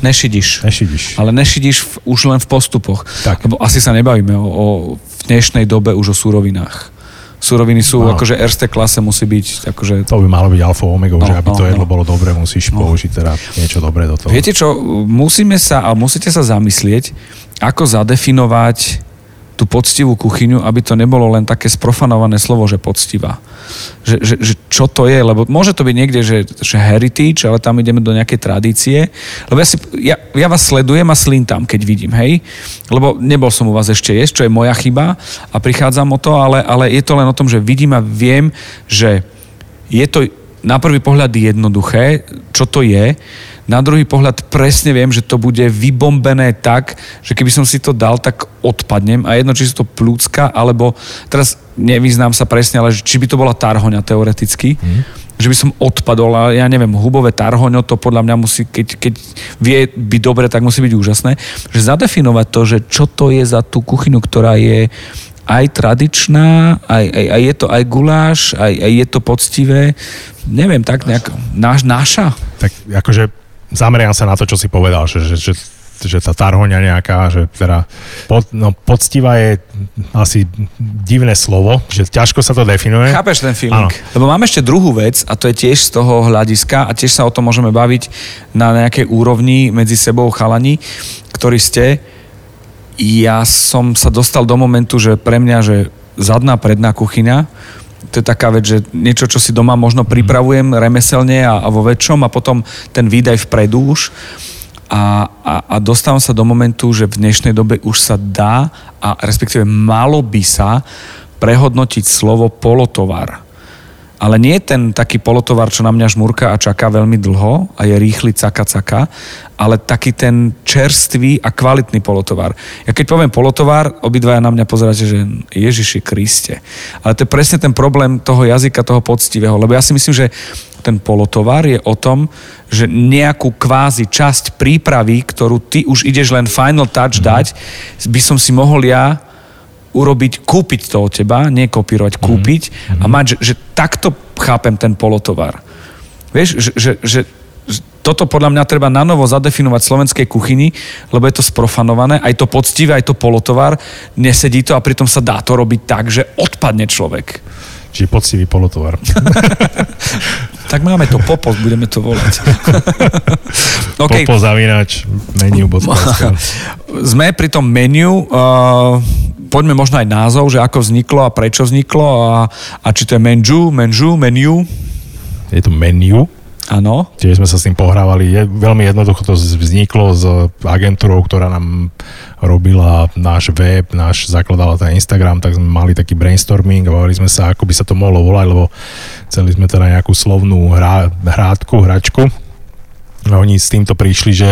Nešidíš. nešidíš. Ale nešidíš v, už len v postupoch. Tak. Lebo asi sa nebavíme o, o v dnešnej dobe už o súrovinách. Suroviny sú, No. akože RST klase musí byť, akože... To by malo byť alfa omega, No, že aby no, to jedlo no. bolo dobre, musíš použiť teda niečo dobré do toho. Viete čo, musíme sa, a musíte sa zamyslieť, ako zadefinovať tú poctivú kuchyňu, aby to nebolo len také sprofanované slovo, že poctivá. Že, že, že čo to je, lebo môže to byť niekde, že, že heritage, ale tam ideme do nejakej tradície. Lebo ja, si, ja, ja vás sledujem a slintám, keď vidím, hej? Lebo nebol som u vás ešte jesť, čo je moja chyba a prichádzam o to, ale, ale je to len o tom, že vidím a viem, že je to na prvý pohľad jednoduché, čo to je, na druhý pohľad presne viem, že to bude vybombené tak, že keby som si to dal, tak odpadnem. A jedno, či sú to plúcka, alebo teraz nevyznám sa presne, ale či by to bola tarhoňa teoreticky, mm. že by som odpadol. A ja neviem, hubové tarhoňo, to podľa mňa musí, keď, keď vie byť dobre, tak musí byť úžasné, že zadefinovať to, že čo to je za tú kuchyňu, ktorá je aj tradičná, aj, aj, aj je to aj guláš, aj, aj je to poctivé, neviem, tak nejak, náš, naša. tak akože zameriam sa na to, čo si povedal, že, že, že že tá tarhoňa nejaká, že teda pod, no, poctivá je asi divné slovo, že ťažko sa to definuje. Chápeš ten feeling? Áno. Lebo mám ešte druhú vec a to je tiež z toho hľadiska a tiež sa o tom môžeme baviť na nejakej úrovni medzi sebou chalani, ktorí ste. Ja som sa dostal do momentu, že pre mňa, že zadná, predná kuchyňa, to je taká vec, že niečo, čo si doma možno pripravujem remeselne a, a vo väčšom a potom ten výdaj vpredu už a, a, a dostávam sa do momentu, že v dnešnej dobe už sa dá a respektíve malo by sa prehodnotiť slovo polotovar. Ale nie je ten taký polotovar, čo na mňa žmurka a čaká veľmi dlho a je rýchly caka caka, ale taký ten čerstvý a kvalitný polotovar. Ja keď poviem polotovar, obidvaja na mňa pozeráte, že Ježiši Kriste. Ale to je presne ten problém toho jazyka, toho poctivého, lebo ja si myslím, že ten polotovar je o tom, že nejakú kvázi časť prípravy, ktorú ty už ideš len final touch mm. dať, by som si mohol ja urobiť, kúpiť to od teba, nie kopírovať, mm-hmm. kúpiť mm-hmm. a mať, že, že takto chápem ten polotovar. Vieš, že, že, že toto podľa mňa treba na novo zadefinovať v slovenskej kuchyni, lebo je to sprofanované, aj to poctivé, aj to polotovar, nesedí to a pritom sa dá to robiť tak, že odpadne človek. Čiže poctivý polotovar. tak máme to popos, budeme to volať. okay. Popos zavinač menu. Sme pri tom menu. Uh, poďme možno aj názov, že ako vzniklo a prečo vzniklo a, a či to je menžu, menžu, menu. Je to menu. Áno. Tiež sme sa s tým pohrávali. Je, veľmi jednoducho to vzniklo s agentúrou, ktorá nám robila náš web, náš zakladala ten Instagram, tak sme mali taký brainstorming a bavili sme sa, ako by sa to mohlo volať, lebo chceli sme teda nejakú slovnú hra, hrádku, hračku. Oni s týmto prišli, že,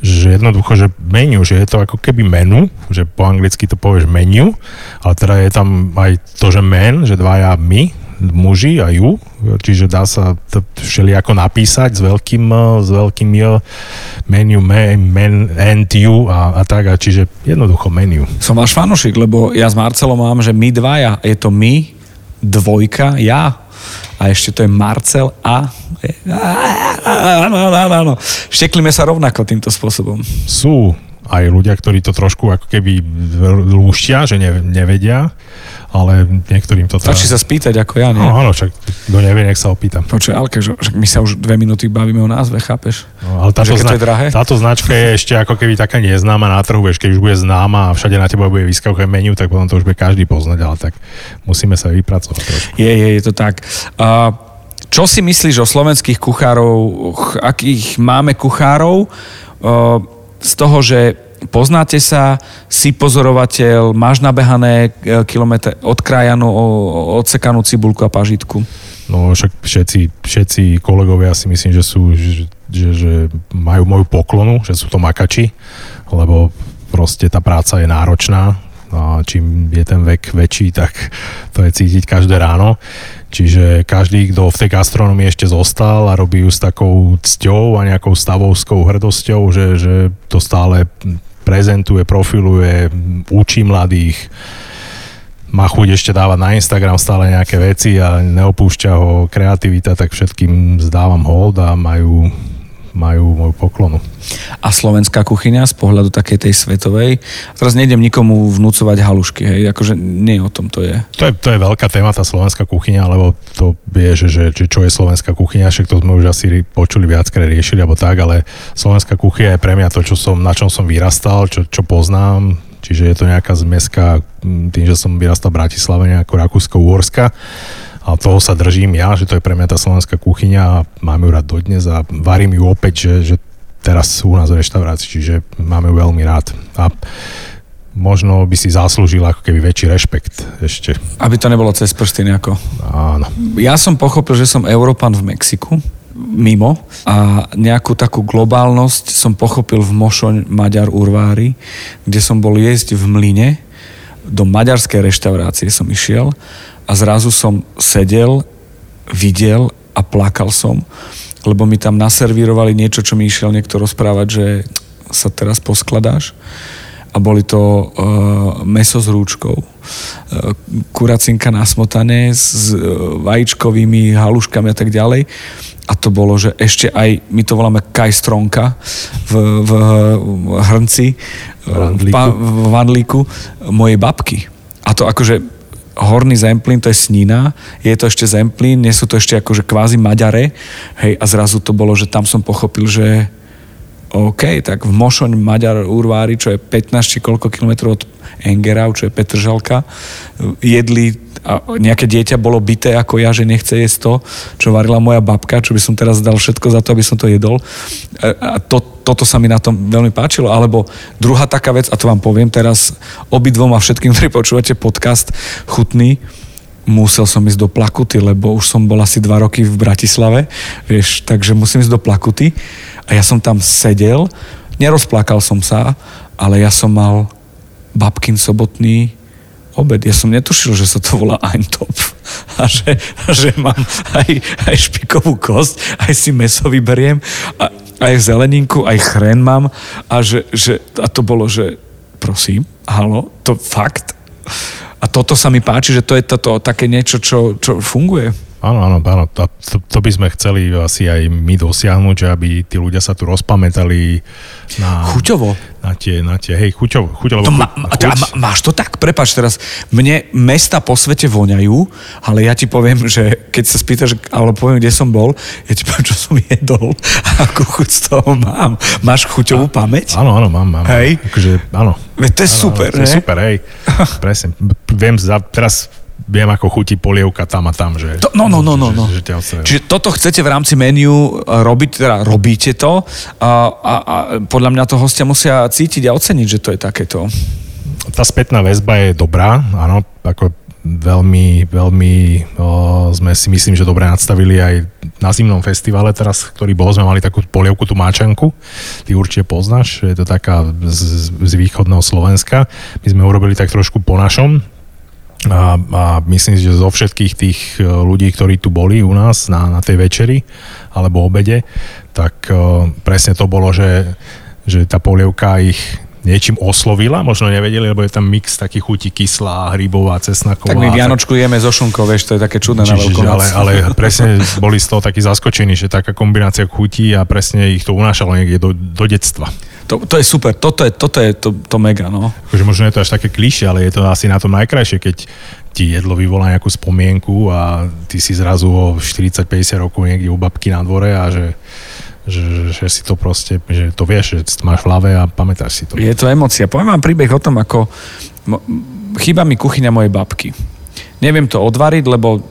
že jednoducho, že menu, že je to ako keby menu, že po anglicky to povieš menu, ale teda je tam aj to, že men, že dvaja my, muži a ju, čiže dá sa to všelijako napísať s veľkým, eh, s veľkým J, menu, men, men and you a, a tak, a čiže jednoducho menu. Som váš fanušik, lebo ja s Marcelom mám, že my dvaja, je to my, dvojka, ja. A ešte to je Marcel a... Áno, áno, áno. Šteklíme sa rovnako týmto spôsobom. Sú aj ľudia, ktorí to trošku ako keby lúštia, že nevedia ale niektorým to teda... Stačí sa spýtať ako ja, nie? No, áno, však kto nevie, nech sa opýta. Počuj, Alke, že, my sa už dve minúty bavíme o názve, chápeš? No, ale táto, zna- drahé? táto značka je ešte ako keby taká neznáma na trhu, vieš, keď už bude známa a všade na teba bude vyskakové menu, tak potom to už bude každý poznať, ale tak musíme sa vypracovať trošku. Je, je, je to tak. Uh, čo si myslíš o slovenských kuchárov, akých máme kuchárov? Z toho, že poznáte sa, si pozorovateľ, máš nabehané e, kilometre odkrajanú, odsekanú cibulku a pažitku? No však všetci, všetci kolegovia si myslím, že sú, že, že, že majú moju poklonu, že sú to makači, lebo proste tá práca je náročná, a čím je ten vek väčší, tak to je cítiť každé ráno. Čiže každý, kto v tej gastronomii ešte zostal a robí ju s takou cťou a nejakou stavovskou hrdosťou, že, že to stále prezentuje, profiluje, učí mladých, má chuť ešte dávať na Instagram stále nejaké veci a neopúšťa ho kreativita, tak všetkým zdávam hold a majú majú moju poklonu. A slovenská kuchyňa z pohľadu takej tej svetovej, teraz nejdem nikomu vnúcovať halušky, hej, akože nie o tom to je. To je, to je veľká téma, tá slovenská kuchyňa, lebo to vie, že, že, že čo je slovenská kuchyňa, však to sme už asi počuli viackrát riešili, alebo tak, ale slovenská kuchyňa je pre mňa to, čo som, na čom som vyrastal, čo, čo poznám, čiže je to nejaká zmeska tým, že som vyrastal v Bratislave, nejako Rakúsko-Uhorska a toho sa držím ja, že to je pre mňa tá slovenská kuchyňa a mám ju rád dodnes a varím ju opäť, že, že teraz sú u nás v reštaurácii, čiže máme ju veľmi rád. A možno by si zaslúžil ako keby väčší rešpekt ešte. Aby to nebolo cez prsty nejako. Áno. Ja som pochopil, že som Európan v Mexiku mimo a nejakú takú globálnosť som pochopil v Mošoň Maďar Urvári, kde som bol jesť v Mline, do maďarskej reštaurácie som išiel a zrazu som sedel, videl a plakal som, lebo mi tam naservírovali niečo, čo mi išiel niekto rozprávať, že sa teraz poskladáš. A boli to uh, meso s rúčkou, uh, kuracinka na smotane s uh, vajíčkovými haluškami a tak ďalej. A to bolo, že ešte aj, my to voláme kajstronka v, v, v hrnci, v, pa, v vandlíku mojej babky. A to akože horný zemplín, to je snina, je to ešte zemplín, nie sú to ešte akože kvázi maďare, hej, a zrazu to bolo, že tam som pochopil, že OK, tak v Mošoň Maďar Urvári, čo je 15 či koľko kilometrov od Engerau, čo je Petržalka, jedli a nejaké dieťa bolo bité ako ja, že nechce jesť to, čo varila moja babka, čo by som teraz dal všetko za to, aby som to jedol. A to, toto sa mi na tom veľmi páčilo. Alebo druhá taká vec, a to vám poviem teraz obidvom a všetkým, ktorí počúvate podcast Chutný, musel som ísť do Plakuty, lebo už som bol asi dva roky v Bratislave, vieš, takže musím ísť do Plakuty a ja som tam sedel, nerozplakal som sa, ale ja som mal babkin sobotný obed. Ja som netušil, že sa to volá Eintop. A že, a že mám aj, aj špikovú kosť, aj si meso vyberiem, a, aj zeleninku, aj chren mám. A, že, že, a to bolo, že prosím, halo, to fakt? A toto sa mi páči, že to je toto také niečo, čo, čo funguje. Áno, áno, áno. To, to, by sme chceli asi aj my dosiahnuť, že aby tí ľudia sa tu rozpamätali na... Chuťovo. Na tie, na tie hej, chuťovo. chuť, to má, chuť. A máš to tak? Prepač teraz, mne mesta po svete voňajú, ale ja ti poviem, že keď sa spýtaš, alebo poviem, kde som bol, ja ti poviem, čo som jedol a akú chuť z toho mám. Máš chuťovú a, pamäť? Áno, áno, mám, mám. Hej. Akože, áno. Veď to je áno, super, áno, to je super, hej. Presne. Viem, za, teraz viem, ako chutí polievka tam a tam. Že, to, no, no, no, no. no. Že, že Čiže toto chcete v rámci menu robiť, teda robíte to a, a, a podľa mňa to hostia musia cítiť a oceniť, že to je takéto. Tá spätná väzba je dobrá, áno, ako veľmi, veľmi o, sme si myslím, že dobre nadstavili aj na zimnom festivale teraz, ktorý bol, sme mali takú polievku, tú máčanku. Ty určite poznáš, je to taká z, z východného Slovenska. My sme urobili tak trošku po našom, a, a myslím si, že zo všetkých tých e, ľudí, ktorí tu boli u nás na, na tej večeri alebo obede, tak uh, presne to bolo, že, že tá polievka ich niečím oslovila, možno nevedeli, lebo je tam mix takých chutí kyslá, hrybová, cesnaková. Tak my Vianočku jeme zo šunkou, vieš, to je také čudné Čiže, na veľkonoc. Ale, ale presne boli z toho takí zaskočení, že taká kombinácia chutí a presne ich to unášalo niekde do, do detstva. To, to je super, toto je, toto je to, to mega, no. Akože možno je to až také klišie, ale je to asi na tom najkrajšie, keď ti jedlo vyvolá nejakú spomienku a ty si zrazu o 40-50 rokov niekde u babky na dvore a že že, že si to proste, že to vieš, že máš v hlave a pamätáš si to. Je to emocia. Poviem vám príbeh o tom, ako chýba mi kuchyňa mojej babky. Neviem to odvariť, lebo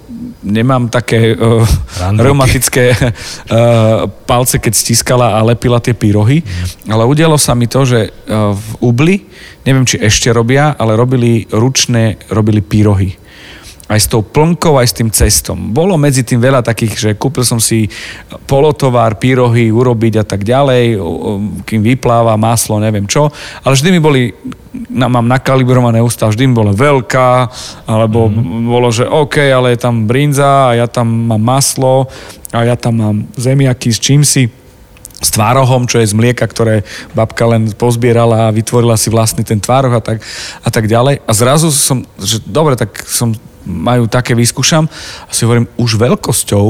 nemám také uh, reumatické uh, palce, keď stiskala a lepila tie pyrohy, mm. ale udialo sa mi to, že uh, v Ubli, neviem, či ešte robia, ale robili ručné, robili pyrohy aj s tou plnkou, aj s tým cestom. Bolo medzi tým veľa takých, že kúpil som si polotovár, pyrohy urobiť a tak ďalej, kým vypláva maslo, neviem čo, ale vždy mi boli, mám nakalibrované ústa, vždy mi bola veľká, alebo mm. bolo, že OK, ale je tam brinza a ja tam mám maslo a ja tam mám zemiaky s čím si s tvárohom, čo je z mlieka, ktoré babka len pozbierala a vytvorila si vlastný ten tvároh a tak, a tak ďalej. A zrazu som, že dobre, tak som majú také, vyskúšam a si hovorím, už veľkosťou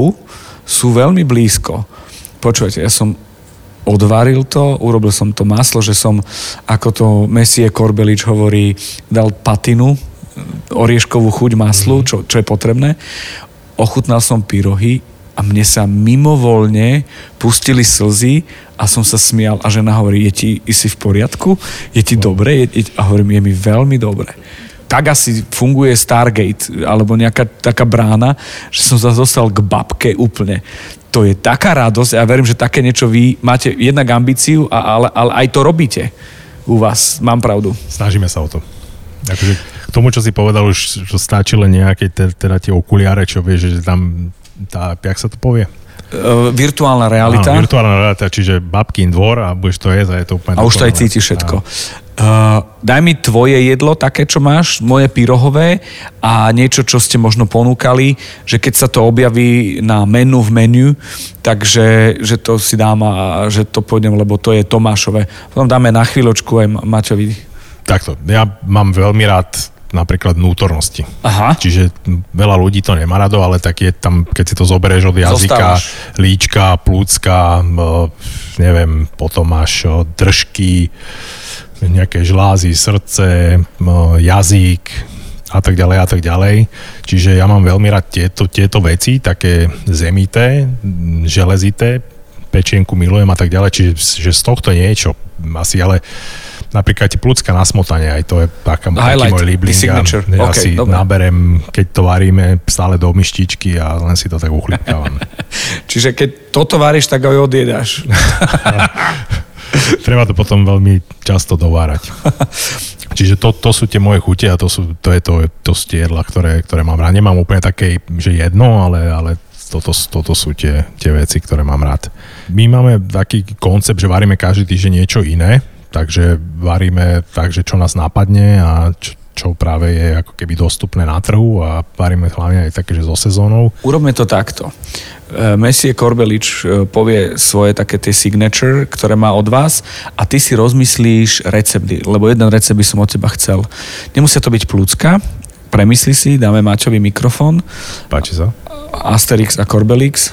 sú veľmi blízko. Počujete, ja som odvaril to, urobil som to maslo, že som, ako to Messie Korbelič hovorí, dal patinu, orieškovú chuť maslu, mhm. čo, čo je potrebné. Ochutnal som pyrohy a mne sa mimovoľne pustili slzy a som sa smial a žena hovorí, je ti, si v poriadku? Je ti dobre? Je, je, a hovorím, je mi veľmi dobre tak asi funguje Stargate, alebo nejaká taká brána, že som sa dostal k babke úplne. To je taká radosť a ja verím, že také niečo vy máte jednak ambíciu, ale, ale aj to robíte u vás. Mám pravdu. Snažíme sa o to. Akože k tomu, čo si povedal, už stačí len nejaké teda tie okuliare, čo vieš, že tam tá, jak sa to povie? Uh, virtuálna realita. Áno, virtuálna realita, čiže babkin dvor a budeš to jesť a je to úplne... A už to aj cíti všetko. Uh, daj mi tvoje jedlo, také, čo máš, moje pyrohové a niečo, čo ste možno ponúkali, že keď sa to objaví na menu v menu, takže že to si dám a že to pôjdem, lebo to je Tomášové. Potom dáme na chvíľočku aj Maťovi takto, ja mám veľmi rád napríklad vnútornosti. Aha. Čiže veľa ľudí to nemá rado, ale tak je tam, keď si to zoberieš od jazyka, Zostávaš. líčka, plúcka, m, neviem, potom máš o, držky, nejaké žlázy, srdce, m, jazyk a tak ďalej a tak ďalej. Čiže ja mám veľmi rád tieto, tieto veci, také zemité, železité, pečienku milujem a tak ďalej, čiže že z tohto niečo asi, ale napríklad plúcka na smotanie, aj to je taká, taký môj signature. Ja OK, si dobre. naberem, keď to varíme, stále do myštičky a len si to tak uchlipkávam. Čiže keď toto varíš, tak aj odjedáš. Treba to potom veľmi často dovárať. Čiže to, to sú tie moje chute a to, sú, to je to, to sú tie jedla, ktoré, ktoré mám rád. Nemám úplne také, že jedno, ale, ale toto, toto sú tie, tie veci, ktoré mám rád. My máme taký koncept, že varíme každý týždeň niečo iné, takže varíme tak, že čo nás napadne a čo, čo práve je ako keby dostupné na trhu a varíme hlavne aj také, že so sezónou. Urobme to takto. E, Messie Korbelič e, povie svoje také tie signature, ktoré má od vás a ty si rozmyslíš recepty, lebo jeden recept by som od teba chcel. Nemusia to byť plúcka, premysli si, dáme Mačovi mikrofón, Páči sa? Asterix a Korbelix.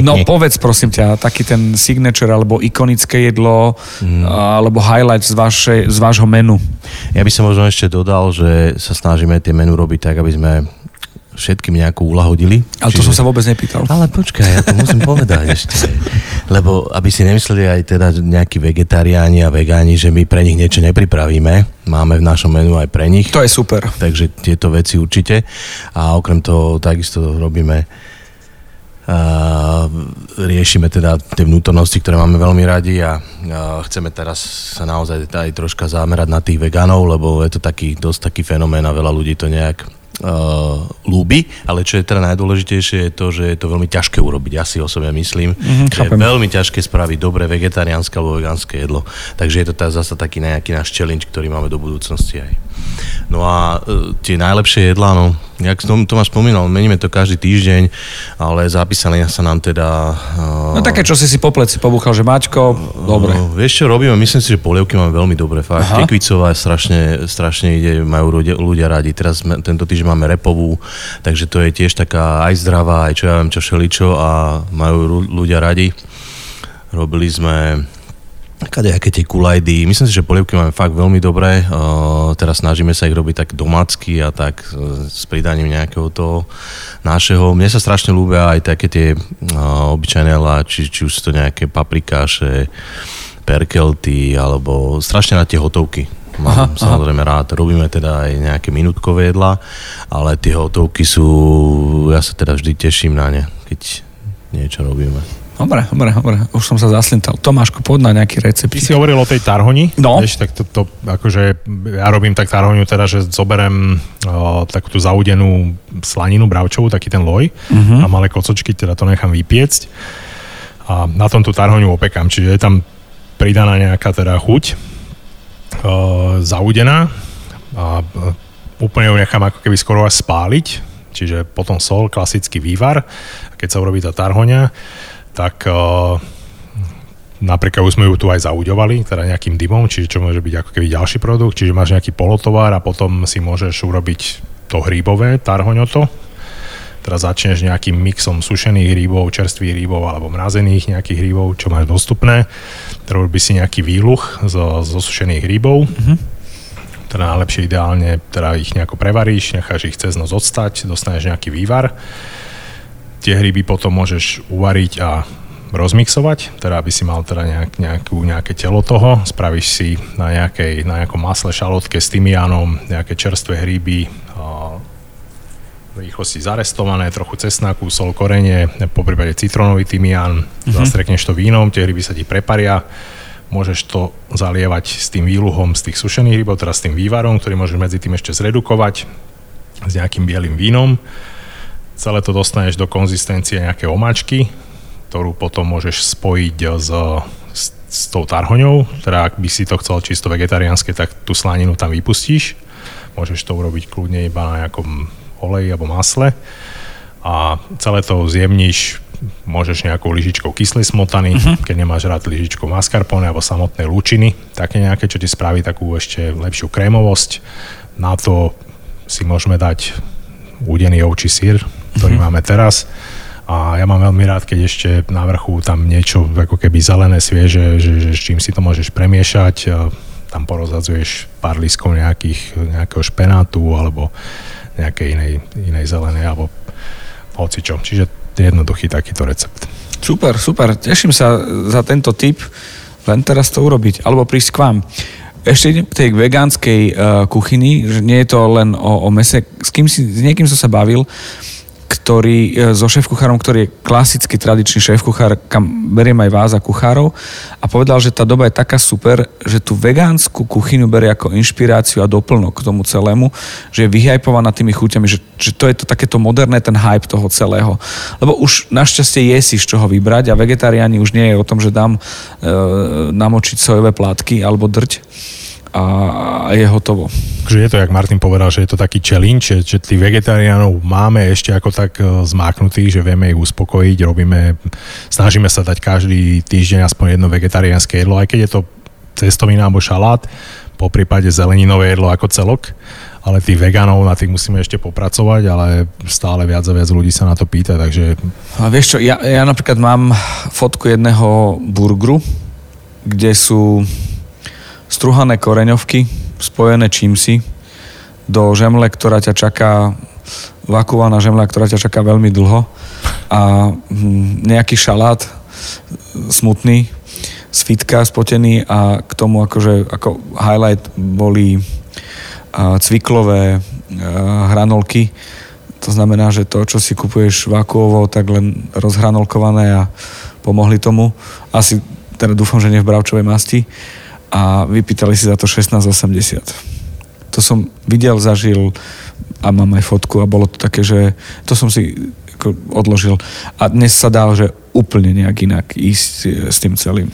No povedz prosím ťa, taký ten signature alebo ikonické jedlo Mm. alebo highlight z, vašej, z vášho menu. Ja by som možno ešte dodal, že sa snažíme tie menu robiť tak, aby sme všetkým nejako ulahodili. Ale to som sa vôbec nepýtal. Ale počkaj, ja to musím povedať ešte. Lebo aby si nemysleli aj teda nejakí vegetariáni a vegáni, že my pre nich niečo nepripravíme. Máme v našom menu aj pre nich. To je super. Takže tieto veci určite. A okrem toho takisto robíme a riešime teda tie vnútornosti, ktoré máme veľmi radi a, a chceme teraz sa naozaj aj troška zamerať na tých vegánov, lebo je to taký, dosť taký fenomén a veľa ľudí to nejak uh, ľúbi, ale čo je teda najdôležitejšie je to, že je to veľmi ťažké urobiť. Ja si osobne myslím, Mhm, že je veľmi ťažké spraviť dobré vegetariánske alebo vegánske jedlo. Takže je to tá, zase taký nejaký náš challenge, ktorý máme do budúcnosti aj. No a e, tie najlepšie jedlá, no, jak som Tomáš spomínal, meníme to každý týždeň, ale zapísali sa nám teda... Uh, No také, čo si si po pleci pobúchal, že Maťko, dobre. No, vieš čo robíme? Myslím si, že polievky máme veľmi dobré. Fakt. Aha. Tekvicová je strašne, strašne ide, majú ľudia, ľudia radi. Teraz tento týždeň máme repovú, takže to je tiež taká aj zdravá, aj čo ja viem, čo šeličo a majú ľu- ľudia radi. Robili sme kadejaké tie kulajdy. Myslím si, že polievky máme fakt veľmi dobré. Uh, teraz snažíme sa ich robiť tak domácky a tak uh, s pridaním nejakého toho našeho. Mne sa strašne ľúbia aj také tie uh, obyčajné jedlá, či, už sú to nejaké paprikáše, perkelty, alebo strašne na tie hotovky. Aha, Mám samozrejme rád. Robíme teda aj nejaké minútkové jedlá, ale tie hotovky sú, ja sa teda vždy teším na ne, keď niečo robíme. Dobre, dobre, dobre. Už som sa zaslintal. Tomáško, poď na nejaký recept. Ty si hovoril o tej tarhoni. No. Vieš, tak to, to, akože ja robím tak tarhoniu teda, že zoberem o, takú tú zaudenú slaninu bravčovú, taký ten loj Mhm. a malé kocočky, teda to nechám vypiecť a na tom tú tarhoniu opekám, čiže je tam pridaná nejaká teda chuť o, zaudená a e, úplne ju nechám ako keby skoro až spáliť, čiže potom sol, klasický vývar a keď sa urobí tá tarhoňa, tak o, Napríklad už sme ju tu aj zauďovali, teda nejakým dymom, čiže čo môže byť ako keby ďalší produkt, čiže máš nejaký polotovar a potom si môžeš urobiť to hríbové, tarhoňoto. Teraz začneš nejakým mixom sušených hríbov, čerstvých hríbov alebo mrazených nejakých hríbov, čo máš dostupné. Teda robíš si nejaký výluch zo, zo sušených hríbov. Mm-hmm. Teda najlepšie ideálne, teda ich nejako prevaríš, necháš ich cez noc odstať, dostaneš nejaký vývar. Tie hríby potom môžeš uvariť a rozmixovať, teda aby si mal teda nejak, nejakú, nejaké telo toho, spravíš si na, nejakej, na nejakom masle šalotke s tymiánom, nejaké čerstvé hríby, a rýchlo si zarestované, trochu cesnaku, sol, korenie, po prípade citrónový tymián, mm-hmm. zastrekneš to vínom, tie hryby sa ti preparia, môžeš to zalievať s tým výluhom z tých sušených rybov, teda s tým vývarom, ktorý môžeš medzi tým ešte zredukovať s nejakým bielým vínom. Celé to dostaneš do konzistencie nejaké omáčky, ktorú potom môžeš spojiť s, s, s tou tarhoňou, teda ak by si to chcel čisto vegetariánske, tak tú slaninu tam vypustíš. Môžeš to urobiť kľudne iba na nejakom oleji alebo masle a celé to zjemníš môžeš nejakou lyžičkou kyslej smotany, uh-huh. keď nemáš rád lyžičkou mascarpone alebo samotné lučiny, také nejaké, čo ti spraví takú ešte lepšiu krémovosť. Na to si môžeme dať údený ovčí sír, ktorý uh-huh. máme teraz. A ja mám veľmi rád, keď ešte na vrchu tam niečo ako keby zelené, svieže, že, že s čím si to môžeš premiešať. Tam porozadzuješ pár lískov nejakých, nejakého špenátu alebo nejakej inej, inej zelenej alebo hocičo. Čiže jednoduchý takýto recept. Super, super. Teším sa za tento tip. Len teraz to urobiť. Alebo prísť k vám. Ešte idem k tej vegánskej uh, kuchyni, že nie je to len o, o mese. S, kým si, s niekým som sa bavil, ktorý, e, so šéf-kuchárom, ktorý je klasický tradičný šéf-kuchár, kam beriem aj vás a kuchárov a povedal, že tá doba je taká super, že tú vegánsku kuchyňu berie ako inšpiráciu a doplnok k tomu celému, že je vyhypovaná tými chuťami, že, že to je to takéto moderné, ten hype toho celého. Lebo už našťastie je si z čoho vybrať a vegetariáni už nie je o tom, že dám e, namočiť sojové plátky alebo drť, a je hotovo. Takže je to, jak Martin povedal, že je to taký challenge, že, tých vegetariánov máme ešte ako tak e, zmáknutých, že vieme ich uspokojiť, robíme, snažíme sa dať každý týždeň aspoň jedno vegetariánske jedlo, aj keď je to cestovina alebo šalát, po prípade zeleninové jedlo ako celok, ale tých vegánov, na tých musíme ešte popracovať, ale stále viac a viac ľudí sa na to pýta, takže... A vieš čo, ja, ja napríklad mám fotku jedného burgeru, kde sú struhané koreňovky, spojené čímsi, do žemle, ktorá ťa čaká, vakúvaná žemle, ktorá ťa čaká veľmi dlho a hm, nejaký šalát smutný, z fitka spotený a k tomu akože ako highlight boli cviklové hranolky. To znamená, že to, čo si kupuješ vakuovo, tak len rozhranolkované a pomohli tomu. Asi teda dúfam, že nie v bravčovej masti a vypýtali si za to 16,80. To som videl, zažil a mám aj fotku a bolo to také, že to som si ako odložil. A dnes sa dá, že úplne nejak inak ísť s tým celým.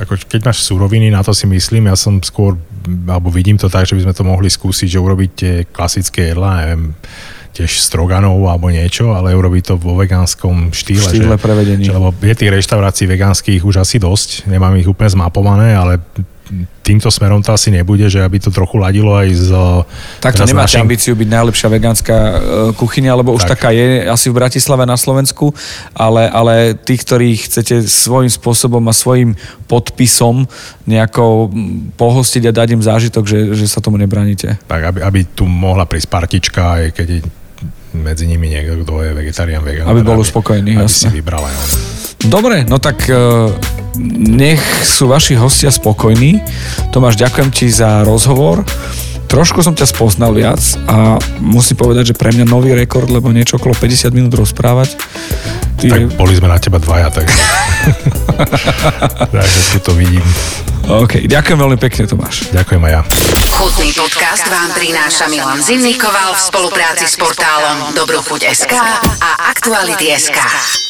Ako keď máš suroviny, na to si myslím, ja som skôr, alebo vidím to tak, že by sme to mohli skúsiť, že urobiť tie klasické jedlá, neviem, tiež stroganov alebo niečo, ale urobiť to vo vegánskom štýle. Štýle že, prevedení. Že, lebo je tých reštaurácií vegánskych už asi dosť, nemám ich úplne zmapované, ale týmto smerom to asi nebude, že aby to trochu ladilo aj z... Takto nemáte našim... ambíciu byť najlepšia vegánska e, kuchyňa, lebo už tak. taká je asi v Bratislave na Slovensku, ale, ale tí, ktorí chcete svojím spôsobom a svojim podpisom nejako pohostiť a dať im zážitok, že, že sa tomu nebraníte. Tak, aby, aby tu mohla prísť partička, aj keď je medzi nimi niekto, kto je vegetarián, vegán. Aby bol spokojný, aby jasne. si vybral aj on. Dobre, no tak uh, nech sú vaši hostia spokojní. Tomáš, ďakujem ti za rozhovor. Trošku som ťa spoznal viac a musím povedať, že pre mňa nový rekord, lebo niečo okolo 50 minút rozprávať. Ty... Tak boli sme na teba dvaja, tak... takže tu to vidím. OK, ďakujem veľmi pekne, Tomáš. Ďakujem aj ja. Chutný podcast vám prináša Milan Zimnikoval v spolupráci s portálom Dobrochuť.sk a Aktuality.sk.